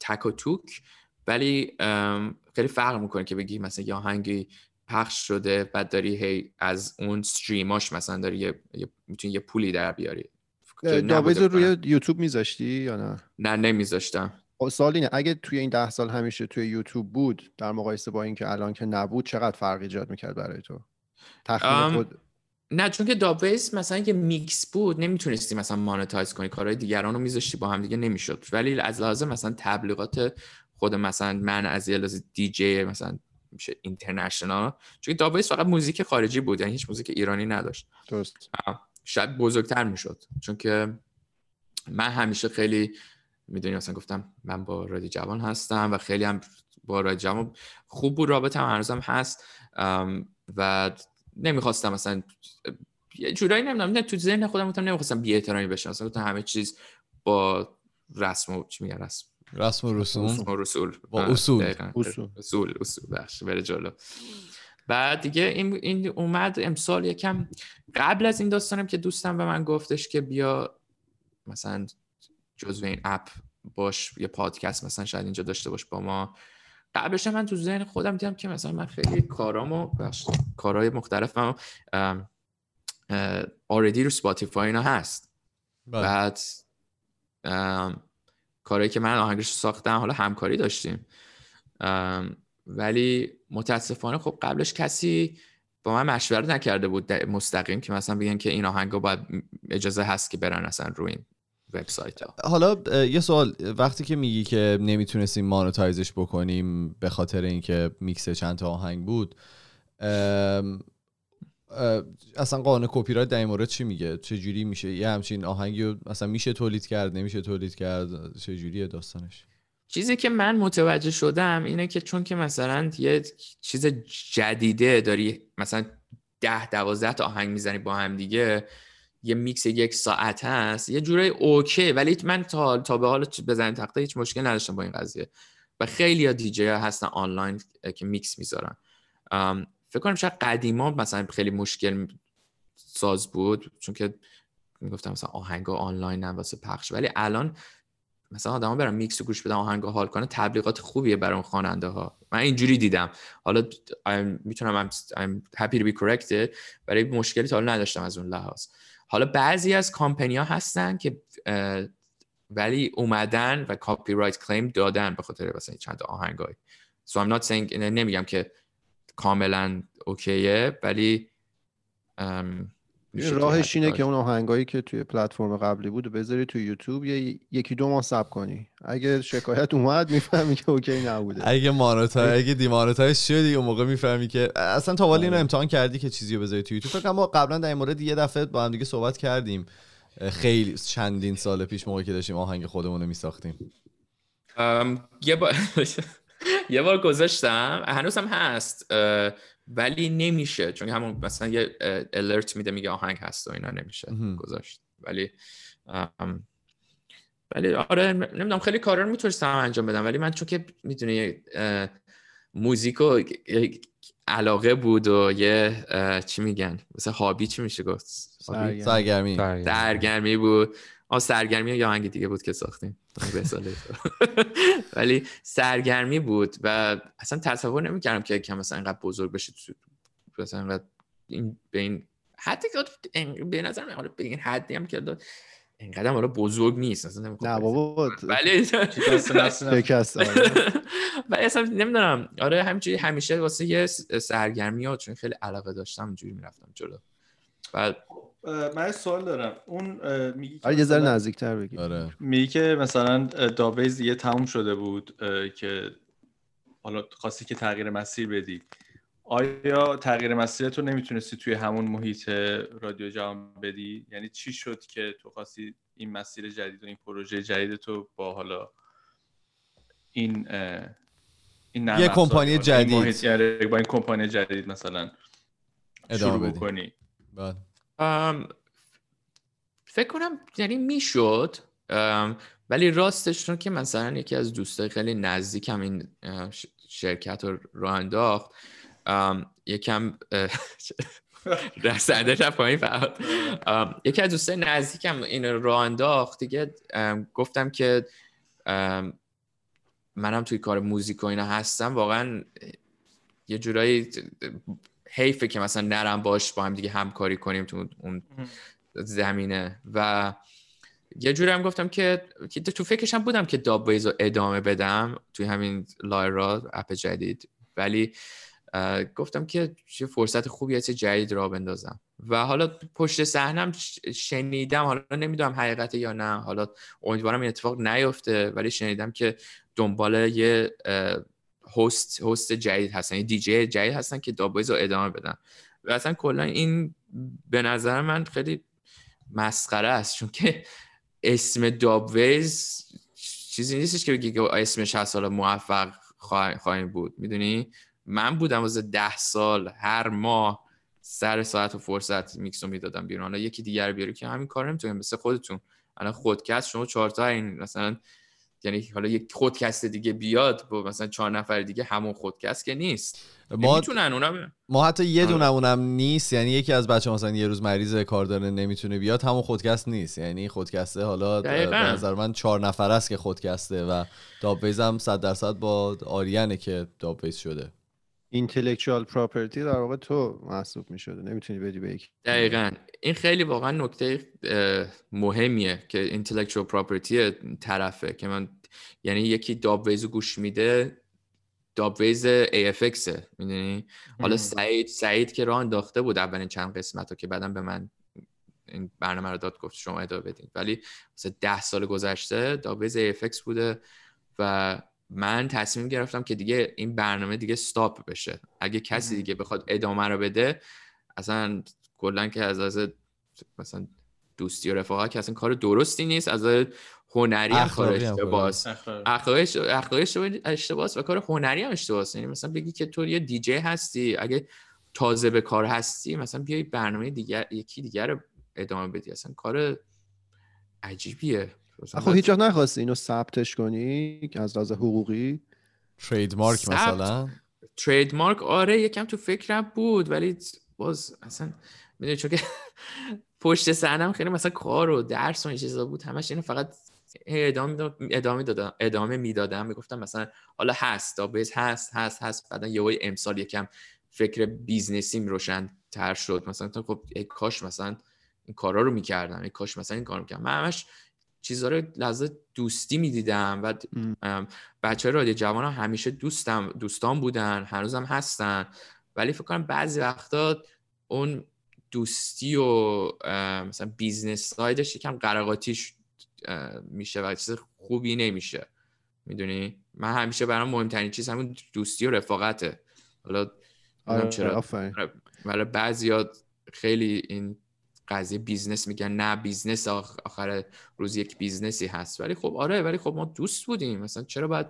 تک و توک ولی خیلی فرق می‌کنه که بگی مثلا یه آهنگی پخش شده بعد داری هی از اون stream اش مثلا داری یه, یه می‌تونی یه پولی در بیاری. دابویز رو روی یوتیوب میذاشتی یا نه؟ نه نمیذاشتم. خب سوال اینه اگه توی این ده سال همیشه توی یوتیوب بود در مقایسه با اینکه الان که نبود چقدر فرق ایجاد می‌کرد برای تو؟ تخمین ام، خود نه چون که دابویز مثلا یه میکس بود نمی‌تونستی مثلا monetize کنی کارهای دیگران رو میذاشتی با هم دیگه نمی‌شد. ولی از لحاظ مثلا تبلیغات خود مثلا من از یه لحاظ دی جی مثلا میشه international چون که دابویز فقط موزیک خارجی بود یعنی هیچ موزیک ایرانی نداشت. درست. شاید بزرگتر می‌شد. چون که من همیشه خیلی می‌دونی مثلا گفتم من با رادیو جوان هستم و خیلی هم با رادی جوان خوب بود. رابطه هم هنوزم هست. و نمی‌خواستم مثلا یه جورایی نمی‌دونم نه تو ذهن خودم گفتم نمی‌خواستم بی احترامی بشه مثلا گفتم همه چیز با رسم و چی میگن رسم رسم و رسوم رسم و رسول با اصول. دقیقاً. اصول. اصول اصول بخش بره جلو بعد دیگه این, این اومد امسال یکم قبل از این داستانم که دوستم به من گفتش که بیا مثلا جزو این app باش یه پادکست مثلا شاید اینجا داشته باش با ما قبلش من تو ذهن خودم دیدم که مثلا من خیلی کارامو پخش کارهای مختلفم already رو Spotify اینا هست. بله. بعد کارهایی که من آهنگش ساختم حالا همکاری داشتیم. ولی متاسفانه خب قبلش کسی با من مشورت نکرده بود مستقیم که مثلا بگن که این آهنگا باید اجازه هست که برن اصلا روی این. وبسایت ها حالا یه سوال وقتی که میگی که نمی‌تونستیم monetize ش بکنیم به خاطر اینکه میکس چند تا آهنگ بود اصلا قانون کپی رایت در این مورد چی میگه؟ چه جوری میشه؟ یه همچین آهنگی رو مثلا میشه تولید کرد نمیشه تولید کرد؟ چه جوریه داستانش؟ چیزی که من متوجه شدم اینه که چون که مثلا یه چیز جدیده داری مثلا ده دوازده تا آهنگ می‌زنی با هم دیگه یه میکس یک ساعت هست یه جورای okay ولی من تا تا به حال بزنیم تخته هیچ مشکل نداشتم با این قضیه. و خیلی ها دیجی ها هستن آنلاین که میکس می‌ذارن. فکر کنم شاید قدیما مثلا خیلی مشکل ساز بود چون که می‌گفتم مثلا آهنگا آنلاین هم واسه پخش. ولی الان مثلا آدما برن میکس رو گوش بدن آهنگ حال کنه تبلیغات خوبیه برای اون خواننده ها من اینجوری دیدم. حالا نمی‌دونم I'm, I'm happy to be corrected ولی مشکلی تا حالا نداشتم از اون لحاظ. حالا بعضی از کامپنی ها هستن که ولی اومدن و copyright claim دادن به خاطر مثلا چند آهنگای. So I'm not saying نمیگم که کاملا okay ه ولی راهش اینه. که اون آهنگایی که توی پلتفرم قبلی بود بذاری تو یوتیوب یه یکی دو ماه صبر کنی. اگه شکایت اومد می‌فهمی که okay نبوده. اگه مانوتای اگه دیمانوتایز شدی اون موقع می‌فهمی که اصلا تا والی اینو امتحان کردی که چیزی رو بذاری تو یوتیوب. فکر کنم ما قبلا در این مورد یه دفعه با هم دیگه صحبت کردیم. خیلی چندین سال پیش موقعی که داشتیم آهنگ خودمون رو میساختیم یه بار یه بار گذاشتم. هنوزم هست. ولی نمیشه چون همون مثلا یه الرت میده میگه آهنگ هست و اینا نمیشه. گذاشت ولی ولی آره نمی‌دونم خیلی کارا رو می‌تونستم انجام بدم ولی من چون که می‌دونی موزیک و علاقه بود و یه چی میگن مثلا هابی چی میشه گفت؟ سرگرمی. سرگرمی سرگرمی بود آ سرگرمی یا آهنگ دیگه بود که ساختیم. ولی سرگرمی بود و اصلا تصور نمی‌کردم که که مثلا اینقدر بزرگ بشه تو- مثلا این به این حتی که به نظر من به این حدی هم که داد اینقدر حالا بزرگ نیست. اصلا نه بابا ولی شکست آره. ولی اصلا نمی‌دونم. آره همینجوری همیشه واسه یه سرگرمی ها چون خیلی علاقه داشتم اینجوری می‌رفتم جلو. بعد اه، من یه سوال دارم اون میگی که آره یه ذره مثلا- نزدیکتر بگی آره میگی که مثلا دابیز دیگه تموم شده بود که حالا خواستی که تغییر مسیر بدی آیا تغییر مسیر تو نمی‌تونستی توی همون محیط رادیو جوان بدی یعنی چی شد که تو خواستی این مسیر جدید و این پروژه جدید تو با حالا این این یه کمپانی یا این جدید. محیط- آره، با این کمپانی جدید مثلا ادامه شروع بدی. بکنی بله. فکر کنم یعنی می‌شد. ولی راستش رو که مثلا یکی از دوستای خیلی نزدیکم این شرکت رو راه انداخت یکم رسنده رفت پایین فقط. یکی از دوستای نزدیکم این راه انداخت. دیگه گفتم که منم توی کار موزیک و اینا هستم. واقعا یه جورایی حیفه که مثلا نرم باش با هم دیگه همکاری کنیم تو اون زمینه. و یه جوری هم گفتم که تو فکرشم بودم که داب ویز رو ادامه بدم توی همین لایرا اپ جدید. ولی گفتم که چه فرصت خوبی هست جدید را بندازم. و حالا پشت صحنم شنیدم حالا نمی‌دونم حقیقت یا نه. حالا امیدوارم این اتفاق نیفته ولی شنیدم که دنبال یه هست هست جدید هستن یه دیجی جدید هستن که دابویز رو ادامه بدن. و اصلا کلا این به نظر من خیلی مسخره است چون که اسم دابویز چیزی نیستش که بگی که اسمش هست حالا موفق خواهی- خواهیم بود. می‌دونی؟ من بودم واسه ده سال هر ماه سر ساعت و فرصت میکس رو می‌دادم بیرون. حالا یکی دیگر بیاری که همین کار نمی‌تونیم مثل خودتون. الان خودکست شما چهار تا این مثلا یعنی حالا یک خودکست دیگه بیاد با مثلا چهار نفر دیگه همون خودکست که نیست ما می‌تونن اونا ما حتی یه آره. دونه اونم نیست یعنی یکی از بچه مثلا یه روز مریض کار داره نمی‌تونه بیاد همون خودکست نیست یعنی خودکسته حالا. به نظر من چهار نفر است که خودکسته و دابویز هم صد درصد با آریانه که دابویز شده اینتלקچوال پراپرتی در واقع تو محسوب می‌شده. نمی‌تونی بدی به یکی. دقیقا. این خیلی واقعا نکته مهمیه که intellectual property طرفه که من یعنی یکی دابویز رو گوش میده دابویز AFX می‌دونی؟ حالا. سعید سعید که راه انداخته بود اولین چند قسمت رو که بعدم به من این برنامه رو داد گفت شما ادامه بدین. ولی مثلا ده سال گذشته دابیز افکس بوده و من تصمیم گرفتم که دیگه این برنامه دیگه استاپ بشه. اگه کسی دیگه بخواد ادامه رو بده اصلا کلا که از از مثلا دوستی و رفاقت که اصلا کار درستی نیست از هنری هم کار اشتباس. اخلاقی. اشتباس و کار هنری هم اشتباس. یعنی مثلا بگی که تو یه دیجی هستی اگه تازه به کار هستی مثلا بیای برنامه دیگر یکی دیگر رو ادامه بدی. اصلا کار عجیبیه. خب هیچ نخواستی اینو ثبتش کنی از لحاظ حقوقی؟ ترید مارک مثلا؟ ترید مارک آره یکم تو فکرم بود ولی باز اصلا می‌دونی چون که پشت سرم خیلی مثلا کار و درس و این چیزا بود همش اینو فقط ادامه ادامه دادم ادامه می‌دادم. می‌گفتم مثلا حالا هست دابیز هست هست هست. بعدا یه امسال یکم فکر business ایم روشن تر شد. مثلا خب ای کاش مثلا این کارا رو می‌کردم ای کاش مثلا این کار می‌کردم. من همش چیزها رو لحاظ دوستی می‌دیدم و بچه رادیو جوان ها همیشه دوستم دوستان بودن هنوزم هستن. ولی فکر کنم بعضی وقتا اون دوستی و مثلا business side ش یکم قروقاطیش میشه و چیز خوبی نمیشه. می‌دونی؟ من همیشه برام مهمترین چیز همون دوستی و رفاقته. حالا آره چرا. ولی بعضی خیلی این قضیه business میگن. نه business آخر روز یک business ی هست. ولی خب آره ولی خب ما دوست بودیم. مثلا چرا باید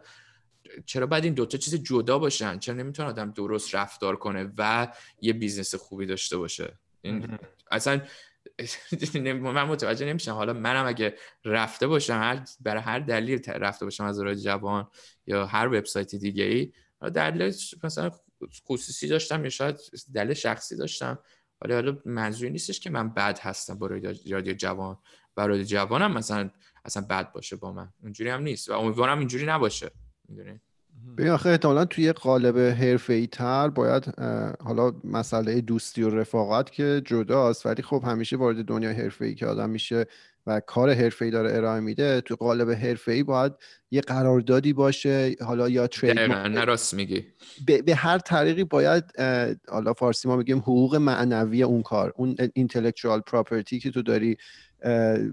چرا باید این دوتا چیز جدا باشن؟ چرا نمی‌تونه آدم درست رفتار کنه و یه business خوبی داشته باشه؟ این اصلا من متوجه نمیشم. حالا منم اگه رفته باشم هر برای هر دلیل رفته باشم از راه جوان یا هر وبسایت دیگه ای دلیل مثلا خصوصی داشتم یا شاید دلیل شخصی داشتم. ولی حالا منظوری نیستش که من بد هستم با رادیو جوان. و رادیو جوانم مثلا اصلا بد باشه با من. اونجوری هم نیست. و امیدوارم اینجوری نباشه. می‌دونی؟ ببین آخه احتمالا توی قالب حرفه تر باید حالا مسئله دوستی و رفاقت که جداست ولی خب همیشه وارد دنیا حرفه ای که آدم میشه و کار حرفه ای داره ارائه میده تو قالب حرفه ای باید یه قراردادی باشه حالا یا ترید نراست میگی. به،, به هر طریقی باید حالا فارسی ما میگیم حقوق معنوی اون کار اون اینتלקچوال پراپرتی که تو داری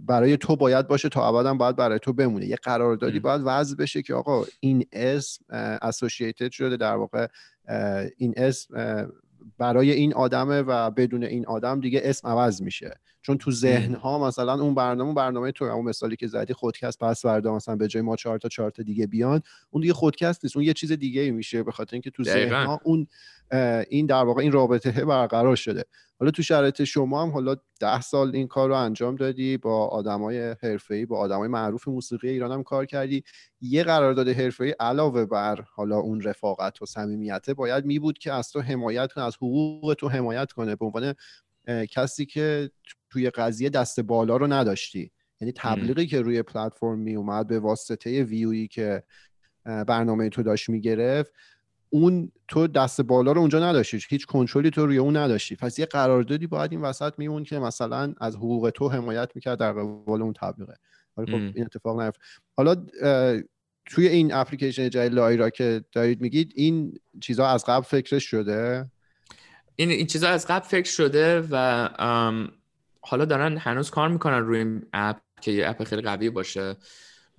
برای تو باید باشه تا ابدا باید برای تو بمونه. یه قراردادی باید وضع بشه که آقا این اسم اسوسییتد شده در واقع این اسم برای این آدمه و بدون این آدم دیگه اسم عوض میشه. چون تو ذهن ها مثلا اون برنامه برنامه تو اون مثالی که زدی خودکست پس فردا مثلا به جای ما چهار تا چهار تا دیگه بیان اون دیگه خودکست نیست اون یه چیز دیگه میشه به خاطر اینکه تو ذهن ها اون این در واقع این رابطه برقرار شده. حالا تو شرایط شما هم حالا ده سال این کار رو انجام دادی با آدمای حرفه‌ای با آدمای معروف موسیقی ایران هم کار کردی. یه قرارداد حرفه‌ای علاوه بر حالا اون رفاقت و صمیمیت باید می بود که از تو حمایت کنه از حقوق تو حمایت کنه. به عنوان کسی که توی قضیه دست بالا رو نداشتی. یعنی تبلیغی که روی پلتفرم می اومد به واسطه ویویی که برنامه تو داشت می‌گرفت اون تو دست بالا رو اونجا نداشتی هیچ کنترلی تو روی اون نداشتی. پس یه قراردادی باید این وسط میمون که مثلا از حقوق تو حمایت می‌کرد در قبال اون تبلیغه. ولی خب این اتفاق نیفت حالا توی این اپلیکیشن جای لایرا که دارید میگید این چیزها از قبل فکرش شده؟ این این چیزها از قبل فکر شده و حالا دارن هنوز کار می‌کنن روی این اپ که یه اپ خیلی قوی باشه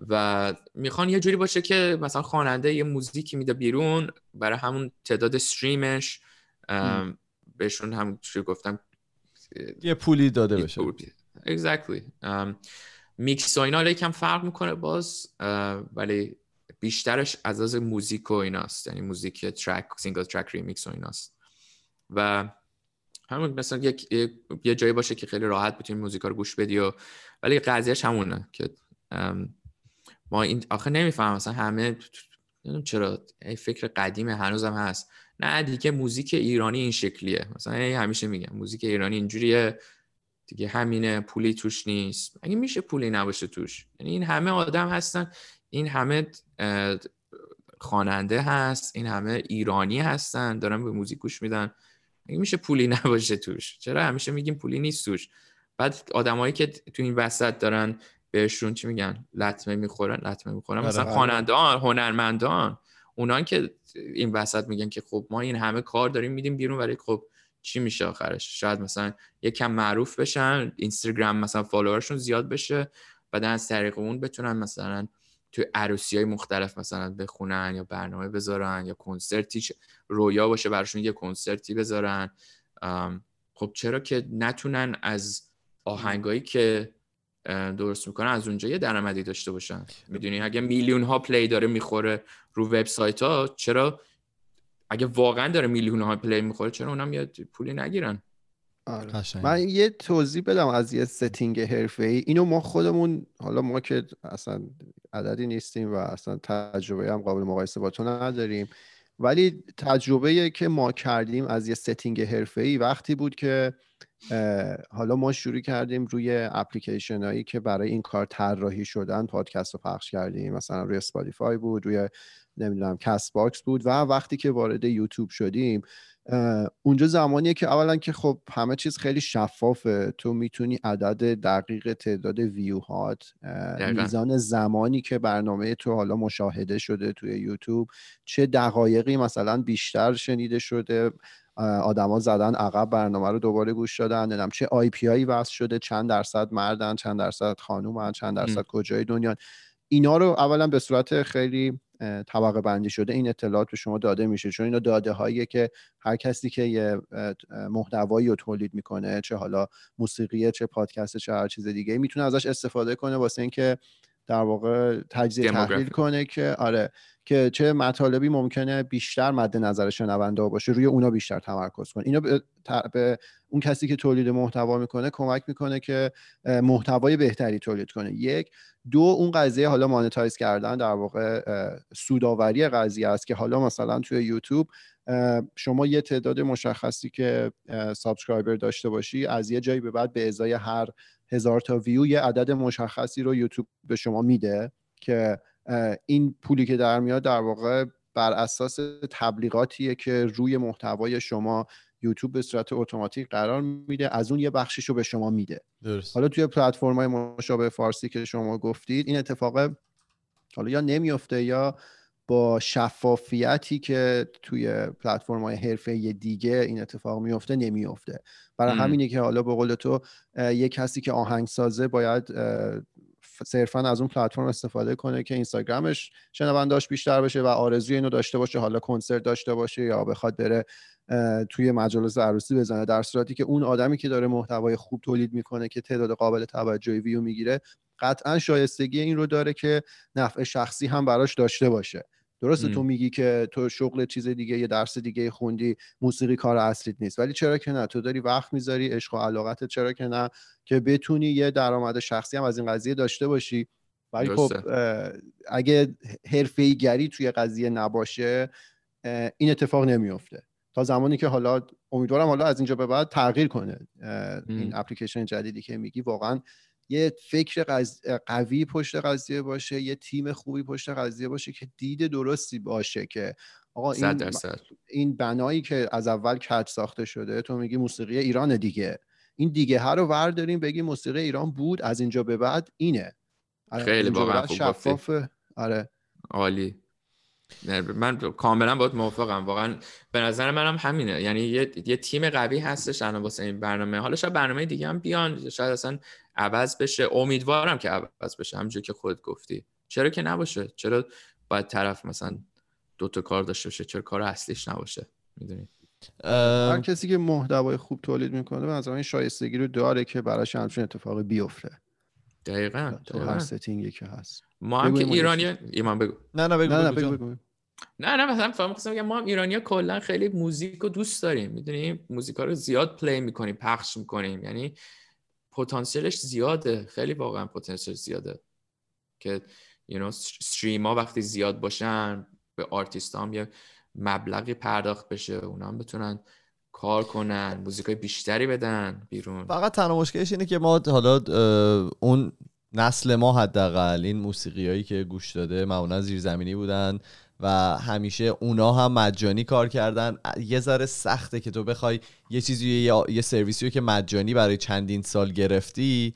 و می‌خوان یه جوری باشه که مثلا خواننده یه موزیکی میده بیرون برای همون تعداد stream ش بهشون هم چی گفتم؟ یه پولی داده بشه. exactly. میکس و اینا یکم فرق می‌کنه باز ولی بیشترش از از موزیک و ایناست. یعنی موزیک track single track remix و ایناست. و همون مثلا یک یه جایی باشه که خیلی راحت بتونی موزیکا رو گوش بدی و ولی قضیهش همونه که ما این آخه نمیفهم مثلا همه نمی‌دونم چرا فکر قدیم هنوزم هست. نه دیگه موزیک ایرانی این شکلیه. مثلا همیشه میگم موزیک ایرانی اینجوریه دیگه همینه پولی توش نیست. اگه میشه پولی نباشه توش؟ یعنی این همه آدم هستن این همه خواننده هست این همه ایرانی هستن دارن به موزیک گوش میدن. اگه میشه پولی نباشه توش؟ چرا همیشه میگیم پولی نیست توش؟ بعد آدمایی که تو این وسط دارن بهشون چی میگن؟ لطمه می‌خورن لطمه می‌خورن. آره، مثلا آره. خوانندان هنرمندان. اونان که این وسط میگن که خب ما این همه کار داریم میدیم بیرون ولی خب چی میشه آخرش؟ شاید مثلا یکم معروف بشن اینستاگرام مثلا فالوورشون زیاد بشه بعد از طریق اون بتونن مثلا تو عروسی های مختلف مثلا بخونن یا برنامه بذارن یا کنسرتی رویا باشه براشون یه کنسرتی بذارن. خب چرا که نتونن از آهنگایی که درست می‌کنن از اونجا یه درآمدی داشته باشن؟ می‌دونی؟ اگه میلیون ها play داره می‌خوره رو وبسایت ها چرا اگه واقعا داره میلیون ها play می‌خوره چرا اونم یه پولی نگیرن؟ آره. من یه توضیح بدم از یه setting حرفه ای اینو ما خودمون حالا ما که اصلا عددی نیستیم و اصلا تجربه هم قابل مقایسه با تو نداریم ولی تجربه که ما کردیم از یه setting حرفه ای وقتی بود که حالا ما شروع کردیم روی اپلیکیشن هایی که برای این کار طراحی شدن پادکست رو پخش کردیم. مثلا روی اسپاتیفای بود روی نمی‌دونم کست باکس بود و وقتی که وارد یوتیوب شدیم اونجا زمانیه که اولا که خب همه چیز خیلی شفافه. تو می‌تونی عدد دقیق تعداد ویو هات میزان زمانی که برنامه تو حالا مشاهده شده توی یوتیوب چه دقایقی مثلا بیشتر شنیده شده. آدما زدن عقب برنامه رو دوباره گوش دادن. نمی‌دونم چه IP ای وصل شده چند درصد مردن چند درصد خانومن چند درصد کجای دنیا. اینا رو اولا به صورت خیلی طبقه بندی شده این اطلاعات به شما داده میشه. چون اینا داده هایی که هر کسی که یه محتوایی رو تولید می‌کنه چه حالا موسیقیه چه پادکست چه هر چیز دیگه می‌تونه ازش استفاده کنه واسه اینکه در واقع تجزیه تحلیل کنه که آره که چه مطالبی ممکنه بیشتر مد نظر شنونده باشه روی اونا بیشتر تمرکز کنه. اینا به, به اون کسی که تولید محتوا می‌کنه کمک می‌کنه که محتوای بهتری تولید کنه. یک. دو اون قضیه حالا monetize کردن در واقع سودآوری قضیه است که حالا مثلا توی یوتیوب شما یه تعداد مشخصی که subscriber داشته باشی از یه جایی به بعد به ازای هر هزار تا ویو یه عدد مشخصی رو یوتیوب به شما میده که این پولی که در میاد در واقع بر اساس تبلیغاتیه که روی محتوای شما یوتیوب به صورت اتوماتیک قرار میده از اون یه بخشیش رو به شما میده درست. حالا توی پلتفرم های مشابه فارسی که شما گفتید این اتفاق حالا یا نمیفته یا با شفافیتی که توی پلتفرم های حرفه دیگه این اتفاق میفته نمیفته برای همینه که حالا به قول تو یه کسی که آهنگسازه باید صرفا از اون پلتفرم استفاده کنه که اینستاگرامش شنونداش بیشتر بشه و آرزوی اینو داشته باشه حالا کنسرت داشته باشه یا بخواد بره توی مجالس عروسی بزنه. در صورتی که اون آدمی که داره محتوای خوب تولید می‌کنه که تعداد قابل توجهی ویو می‌گیره قطعا شایستگی این رو داره که نفع شخصی هم براش داشته باشه. درسته تو میگی که تو شغل چیز دیگه یه درس دیگه خوندی موسیقی کار اصلیت نیست. ولی چرا که نه؟ تو داری وقت می‌ذاری عشق و علاقتت چرا که نه؟ که بتونی یه درآمد شخصی هم از این قضیه داشته باشی. ولی خب اگه حرفه گری توی قضیه نباشه این اتفاق نمیفته تا زمانی که حالا امیدوارم حالا از اینجا به بعد تغییر کنه. این اپلیکیشن جدیدی که میگی واقعا یه فکر قوی پشت قضیه باشه یه تیم خوبی پشت قضیه باشه که دید درستی باشه که آقا این, این بنایی که از اول کج ساخته شده تو میگی موسیقی ایران دیگه. این دیگه ها رو ورداریم بگی موسیقی ایران بود از اینجا به بعد اینه. خیلی واقعا شفاف آره. عالی. من کاملا باید موافقم. واقعا به نظر منم همینه. یعنی یه, یه تیم قوی هستش الان واسه این برنامه. حالا شاید برنامه دیگه هم بیان. شاید اصلا عوض بشه. امیدوارم که عوض بشه همونجوری که خود گفتی. چرا که نباشه؟ چرا باید طرف مثلا دو تا کار داشته باشه؟ چرا کار اصلیش نباشه؟ می‌دونی؟ هر کسی که محتوای خوب تولید می‌کنه به این شایستگی رو داره که براش همچین اتفاقی بیفته. دقیقا تو هر ستینگی که هست. ما هم که ایرانی ایمان بگو. نه نه بگو, نه, بگو, بگو, نه نه مثلا فهم خواستم ما هم ایرانی کلا خیلی موزیک رو دوست داریم. می‌دونیم موزیک رو زیاد play می‌کنیم پخش می‌کنیم. یعنی پتانسیلش زیاده خیلی واقعا پتانسیل زیاده. که you know, stream ها وقتی زیاد باشن به آرتیست هم یه مبلغی پرداخت بشه اونا هم بتونن کار کنن موزیکای بیشتری بدن بیرون. فقط تنها مشکلش اینه که ما حالا اون نسل ما حداقل این موسیقی هایی که گوش داده معمولا زیرزمینی بودن. و همیشه اونا هم مجانی کار کردن. یه ذره سخته که تو بخوای یه چیزی یه, یه سرویسی رو که مجانی برای چندین سال گرفتی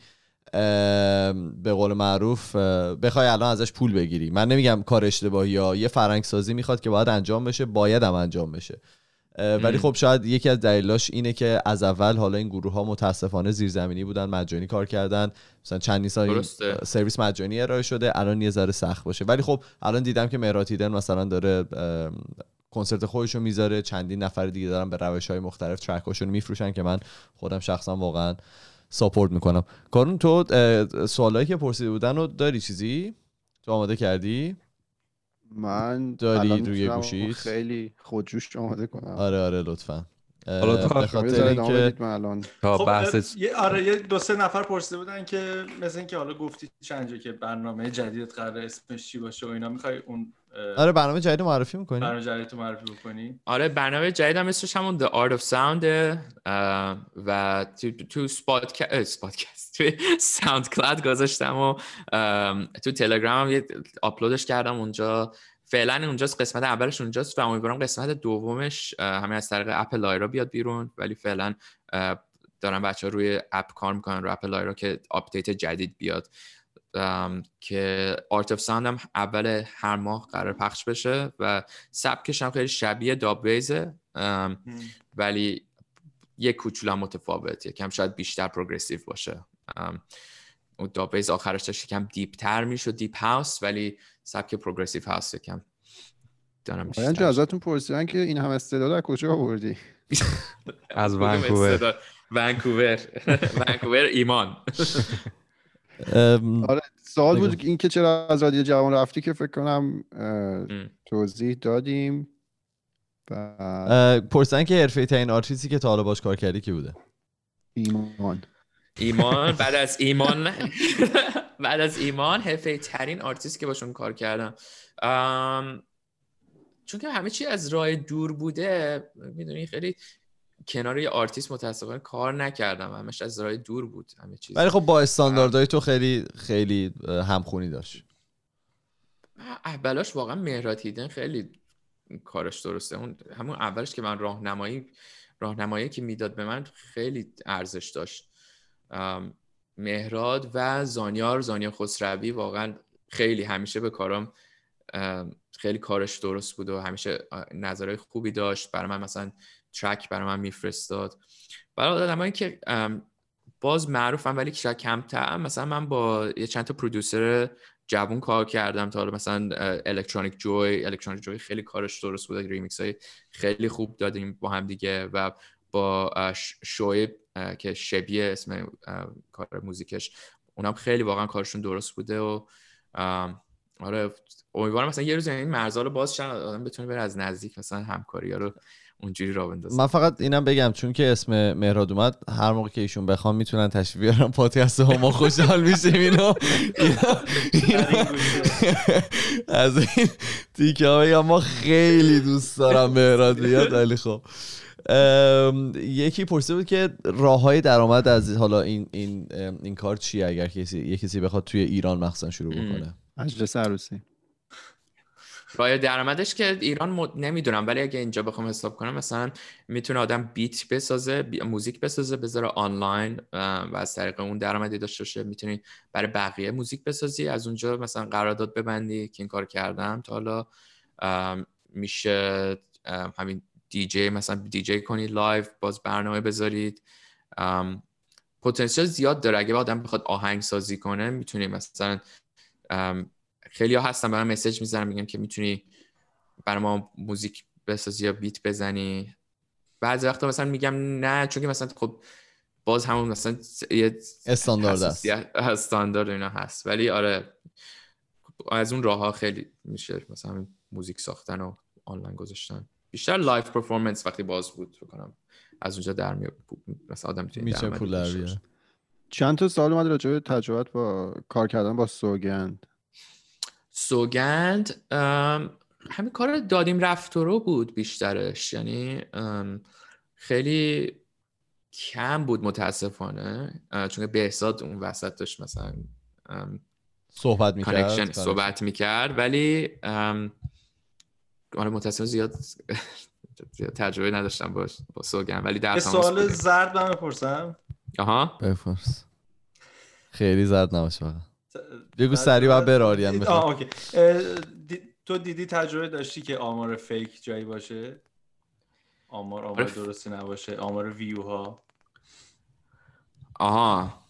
به قول معروف بخوای الان ازش پول بگیری. من نمیگم کار اشتباهی یا یه فرنگ سازی می‌خواد که باید انجام بشه باید هم انجام بشه. ولی خب شاید یکی از دلیلاش اینه که از اول حالا این گروه ها متاسفانه زیرزمینی بودن مجانی کار کردن. مثلا چندین سال. سرویس مجانی ارائه شده الان یه ذره سخت باشه. ولی خب الان دیدم که مهراتیدن مثلا داره کنسرت خودشو می‌ذاره چندین نفر دیگه دارن به روش های مختلف ترکاشون میفروشن که من خودم شخصا واقعا ساپورت می‌کنم. کارون تو سوالایی که پرسیده بودن رو داری چیزی؟ تو آماده کردی؟ من داری روی گوشیت؟ خیلی خودجوش آماده کنم. آره آره لطفا. حالا یه خاطر اینکه الان. تا خب بحث یه آره یه دو سه نفر پرسیده بودن که مثل اینکه حالا گفتی چند جا که برنامه جدیدت قرار اسمش چی باشه و اینا می‌خوای اون آره برنامه جدید رو معرفی می‌کنی؟ برنامه جدید تو معرفی بکنی؟ آره برنامه جدیدم اسمش همون The Art of Sound و تو تو پادکست توی ساوند کلاد گذاشتم و تو تلگرام یه آپلودش کردم اونجا. فعلا اونجاست قسمت اولش اونجاست و امیدوارم قسمت دومش همین از طریق اپ لایرا بیاد بیرون. ولی فعلا دارن بچه ها روی اپ کار می‌کنن رو اپ لایرا که آپدیت جدید بیاد. ام، که Art of Sound هم اول هر ماه قرار پخش بشه و سبکش هم خیلی شبیه داب ام، ولی یک کوچولو متفاوت یکم شاید بیشتر progressive باشه. اون داب بیز آخرش داشت یکم deep تر می‌شد deep house ولی سبک progressive house یکم دارم بیشتر ازتون پرسیدن که این همه استعداد از کجا آوردی؟ از ونکوور؟ ونکوور. ونکوور ایمان. ام، آره سوال. بود این که چرا از رادیو جوان رفتی که فکر کنم. توضیح دادیم. پرسیدن که حرفه‌ای ترین آرتیستی که تا حالا باش کار کردی کی بوده؟ ایمان. ایمان. بعد از ایمان بعد از ایمان حرفه‌ای ترین آرتیست که باشون کار کردم. ام، چون که همه چی از راه دور بوده می‌دونی خیلی کنار یه آرتیست متاسفانه کار نکردم. همش از راه دور بود همه چیز. ولی خب با استانداردهای تو خیلی خیلی همخونی داشت. اولاش واقعا مهرات هیدن خیلی کارش درسته. اون همون اولش که من راهنمایی راهنمایی که می‌داد به من خیلی ارزش داشت. مهراد و زانیار زانیار خسروی واقعا خیلی همیشه به کارام ام، خیلی کارش درست بود و همیشه نظرهای خوبی داشت. برای من مثلا ترک برای من میفرستاد. برای آدمایی که باز معروفم ولی شاید کمتر مثلا من با یه چند تا پرودوسر جوون کار کردم تا مثلا الکترونیک جوی الکترونیک جوی خیلی کارش درست بود. ریمیکس های خیلی خوب دادیم با هم دیگه و با اه، ش- شعیب اه، که شبیه اسم کار موزیکش. اونم خیلی واقعا کارشون درست بوده و آره امیدوارم مثلا یه روز این مرزا رو باز شن آدم بتونه بره از نزدیک مثلا همکاری ها رو اونجوری را بندازه. من فقط اینم بگم چون که اسم مهراد اومد هر موقع که ایشون بخوام می‌تونن تشریف بیارن پادکست ها ما خوشحال میشیم. اینو از این تیکه ها بگم ما خیلی دوست دارم مهراد بیاد ولی خب. ام، یکی پرسیده بود که راه های درآمد از حالا این این این کار چیه؟ اگر کسی یه کسی بخواد توی ایران مخصوصا شروع. بکنه. مجلس عروسی. راه درآمدش که ایران مد... نمی‌دونم ولی اگه اینجا بخوام حساب کنم مثلا می‌تونه آدم بیت بسازه بی... موزیک بسازه بذاره آنلاین و از طریق اون درآمدی داشته باشه. می‌تونی برای بقیه موزیک بسازی از اونجا مثلا قرارداد ببندی که این کار کردم تا حالا میشه همین دیجی مثلا دیجی کنید live باز برنامه بذارید. پتانسیل زیاد داره. اگه آدم بخواد آهنگ سازی کنه می‌تونی مثلا خیلی ها هستن به من message می‌زنن میگن که می‌تونی برای ما موزیک بسازی یا beat بزنی. بعضی وقتا مثلا میگم نه چون که مثلا خب باز همون مثلا یه استاندارد است. استاندارد اینا هست. ولی آره از اون راه ها خیلی میشه مثلا موزیک ساختن و آنلاین گذاشتن. بیشتر live performance وقتی باز بود فکر کنم از اونجا در می مثلا آدم می‌تونه پول در. چند تا سوال اومد راجع به تجربت با کار کردن با سوگند. سوگند همین کار دادیم رفت و رو بود بیشترش. یعنی خیلی کم بود متاسفانه چون بهزاد اون وسط داشت مثلا صحبت می‌کرد connection صحبت می‌کرد. ولی آره متاسفانه زیاد تجربه نداشتم باش با سوگند. ولی در سوال. زرد من بپرسم. آها. بفرس خیلی زرد نباشه فقط بگو سریع. اه، دی- تو دیدی تجربه داشتی که آمار fake جایی باشه؟ آمار آمار درستی نباشه. آمار ویو ها آها.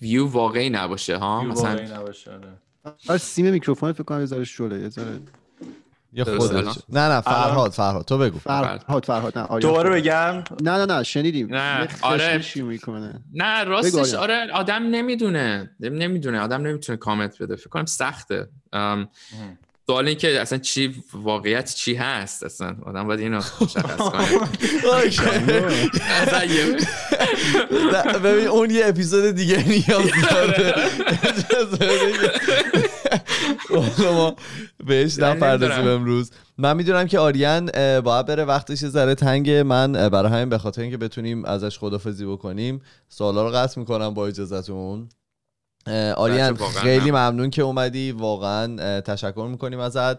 ویو واقعی نباشه ها؟ ویو مثلا واقعی نباشه آره. آره سیم میکروفون فکر کنم یه ذره شله یه ذره یا الان؟ نه نه فرهاد فرهاد. تو بگو. فرهاد. فرهاد. نه دوباره. بگم؟ نه نه نه شنیدیم. نه، آره. می‌کنه. نه راستش. آره آدم نمی‌دونه. نمی‌دونه آدم نمی‌تونه کامنت بده. فکر کنم سخته. سوال این که اصلا چی واقعیت چی هست؟ اصلا آدم باید اینو مشخص کنه. ببین اون یه اپیزود دیگه نیاز داره اجازه بده که- والا ما بهش من نپردازیم. امروز. من می‌دونم که آریان باید بره وقتش ذره تنگه من برای همین به خاطر اینکه بتونیم ازش خدافزی بکنیم سوالا رو قطع می‌کنم با اجازهتون آریان خیلی ممنون. که اومدی. واقعا تشکر می‌کنیم ازت.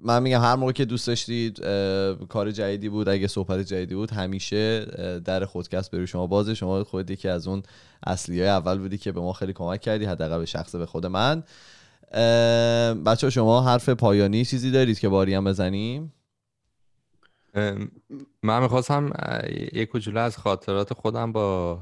من میگم هر موقع که دوست داشتید کار جدیدی بود اگه صحبت جدیدی بود همیشه در خودکست برای شما بازه. شما خودت یکی از اون اصلی های اول بودی که به ما خیلی کمک کردی حداقل به شخص به خود من. بچه شما حرف پایانی چیزی دارید که باری هم بزنیم؟ من می‌خواستم یک کوچولو از خاطرات خودم با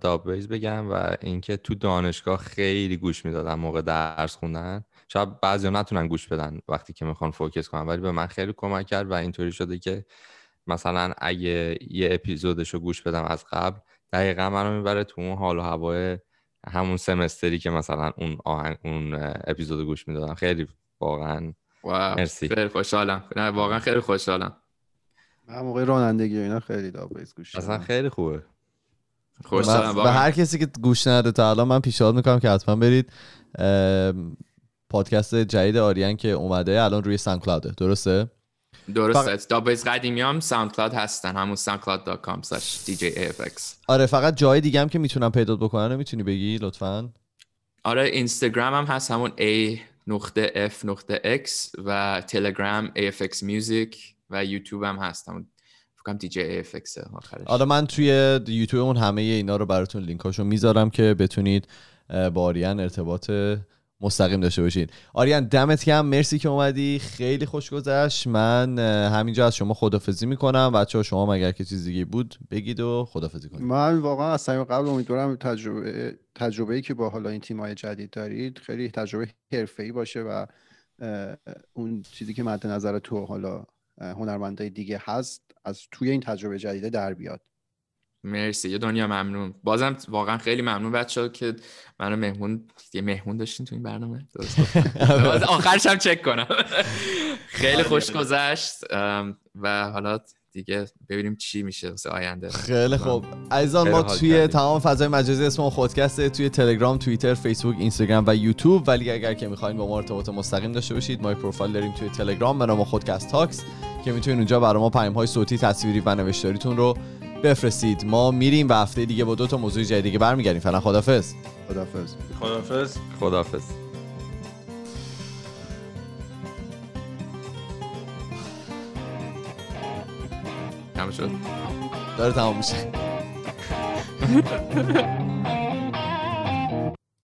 دابیز بگم و اینکه تو دانشگاه خیلی گوش می‌دادم موقع درس خوندن. شاید بعضی نتونن گوش بدن وقتی که می‌خوان فوکس کنن ولی به من خیلی کمک کرد و اینطوری شده که مثلا اگه یه اپیزودش رو گوش بدم از قبل دقیقا منو می‌بره تو اون حال و هوای همون سمستری که مثلا اون آهنگ اون اپیزود گوش می‌دادم. خیلی واقعا واو. مرسی. خیلی خوشحالم. نه واقعا خیلی خوشحالم. من موقع رانندگی اینا خیلی دابیز گوش اصلا. خیلی خوبه. خوشحالم به هر کسی که گوش نده تا الان من پیشنهاد می‌کنم که حتما برید پادکست جدید آریان که اومده الان روی SoundCloud ه درسته؟ درسته. دابیز قدیمی هم SoundCloud هستن. همون soundcloud.com slash djafx آره فقط جای دیگه هم که می‌تونم پیدا بکنن رو می‌تونی بگی لطفا؟ آره اینستاگرام هم هست همون A نقطه F نقطه X و تلگرام AFX Music و یوتیوب هم هست. همون فکر کنم DJ AFX آخرش. حالا من توی یوتیوبمون همه اینا رو براتون لینکاشو می‌ذارم که بتونید با آریان ارتباط مستقیم داشته باشید آریان دمت گرم. مرسی که اومدی. خیلی خوش گذشت. من همینجا از شما خدافزی می‌کنم. بچه شما مگر که چیز دیگه بود بگید و خدافزی کنید. من واقعا از صمیم قبل امیدوارم تجربه تجربه‌ای که با حالا این تیم‌های جدید دارید خیلی تجربه حرفه‌ای باشه و اون چیزی که مد نظر تو حالا هنرمندای دیگه هست از توی این تجربه جدیده در بیاد. مرسی. یه دنیا ممنون. بازم واقعا خیلی ممنون بچه که منو مهمون یه مهمون داشتین تو این برنامه. درست؟ باز آخرش هم چک کنم. خیلی خوش گذشت. و حالا دیگه ببینیم چی میشه واسه آینده. خیلی خوب. عزیزان ما توی کردیم. تمام فضای مجازی اسم ما خودکسته توی تلگرام توییتر فیسبوک اینستاگرام و یوتیوب. ولی اگر که می‌خواین با ما ارتباط مستقیم داشته باشید ما پروفایل داریم توی تلگرام به نام خودکست تاکس که می‌تونید اونجا برای ما پیام های صوتی تصویری و نوشتاریتون رو بفرستید. ما میریم و هفته دیگه با دو تا موضوع جدید دیگه برمیگردیم. فعلا خدافظ خدافظ خدافظ خداحافظ. تمام شد. داره تمام میشه.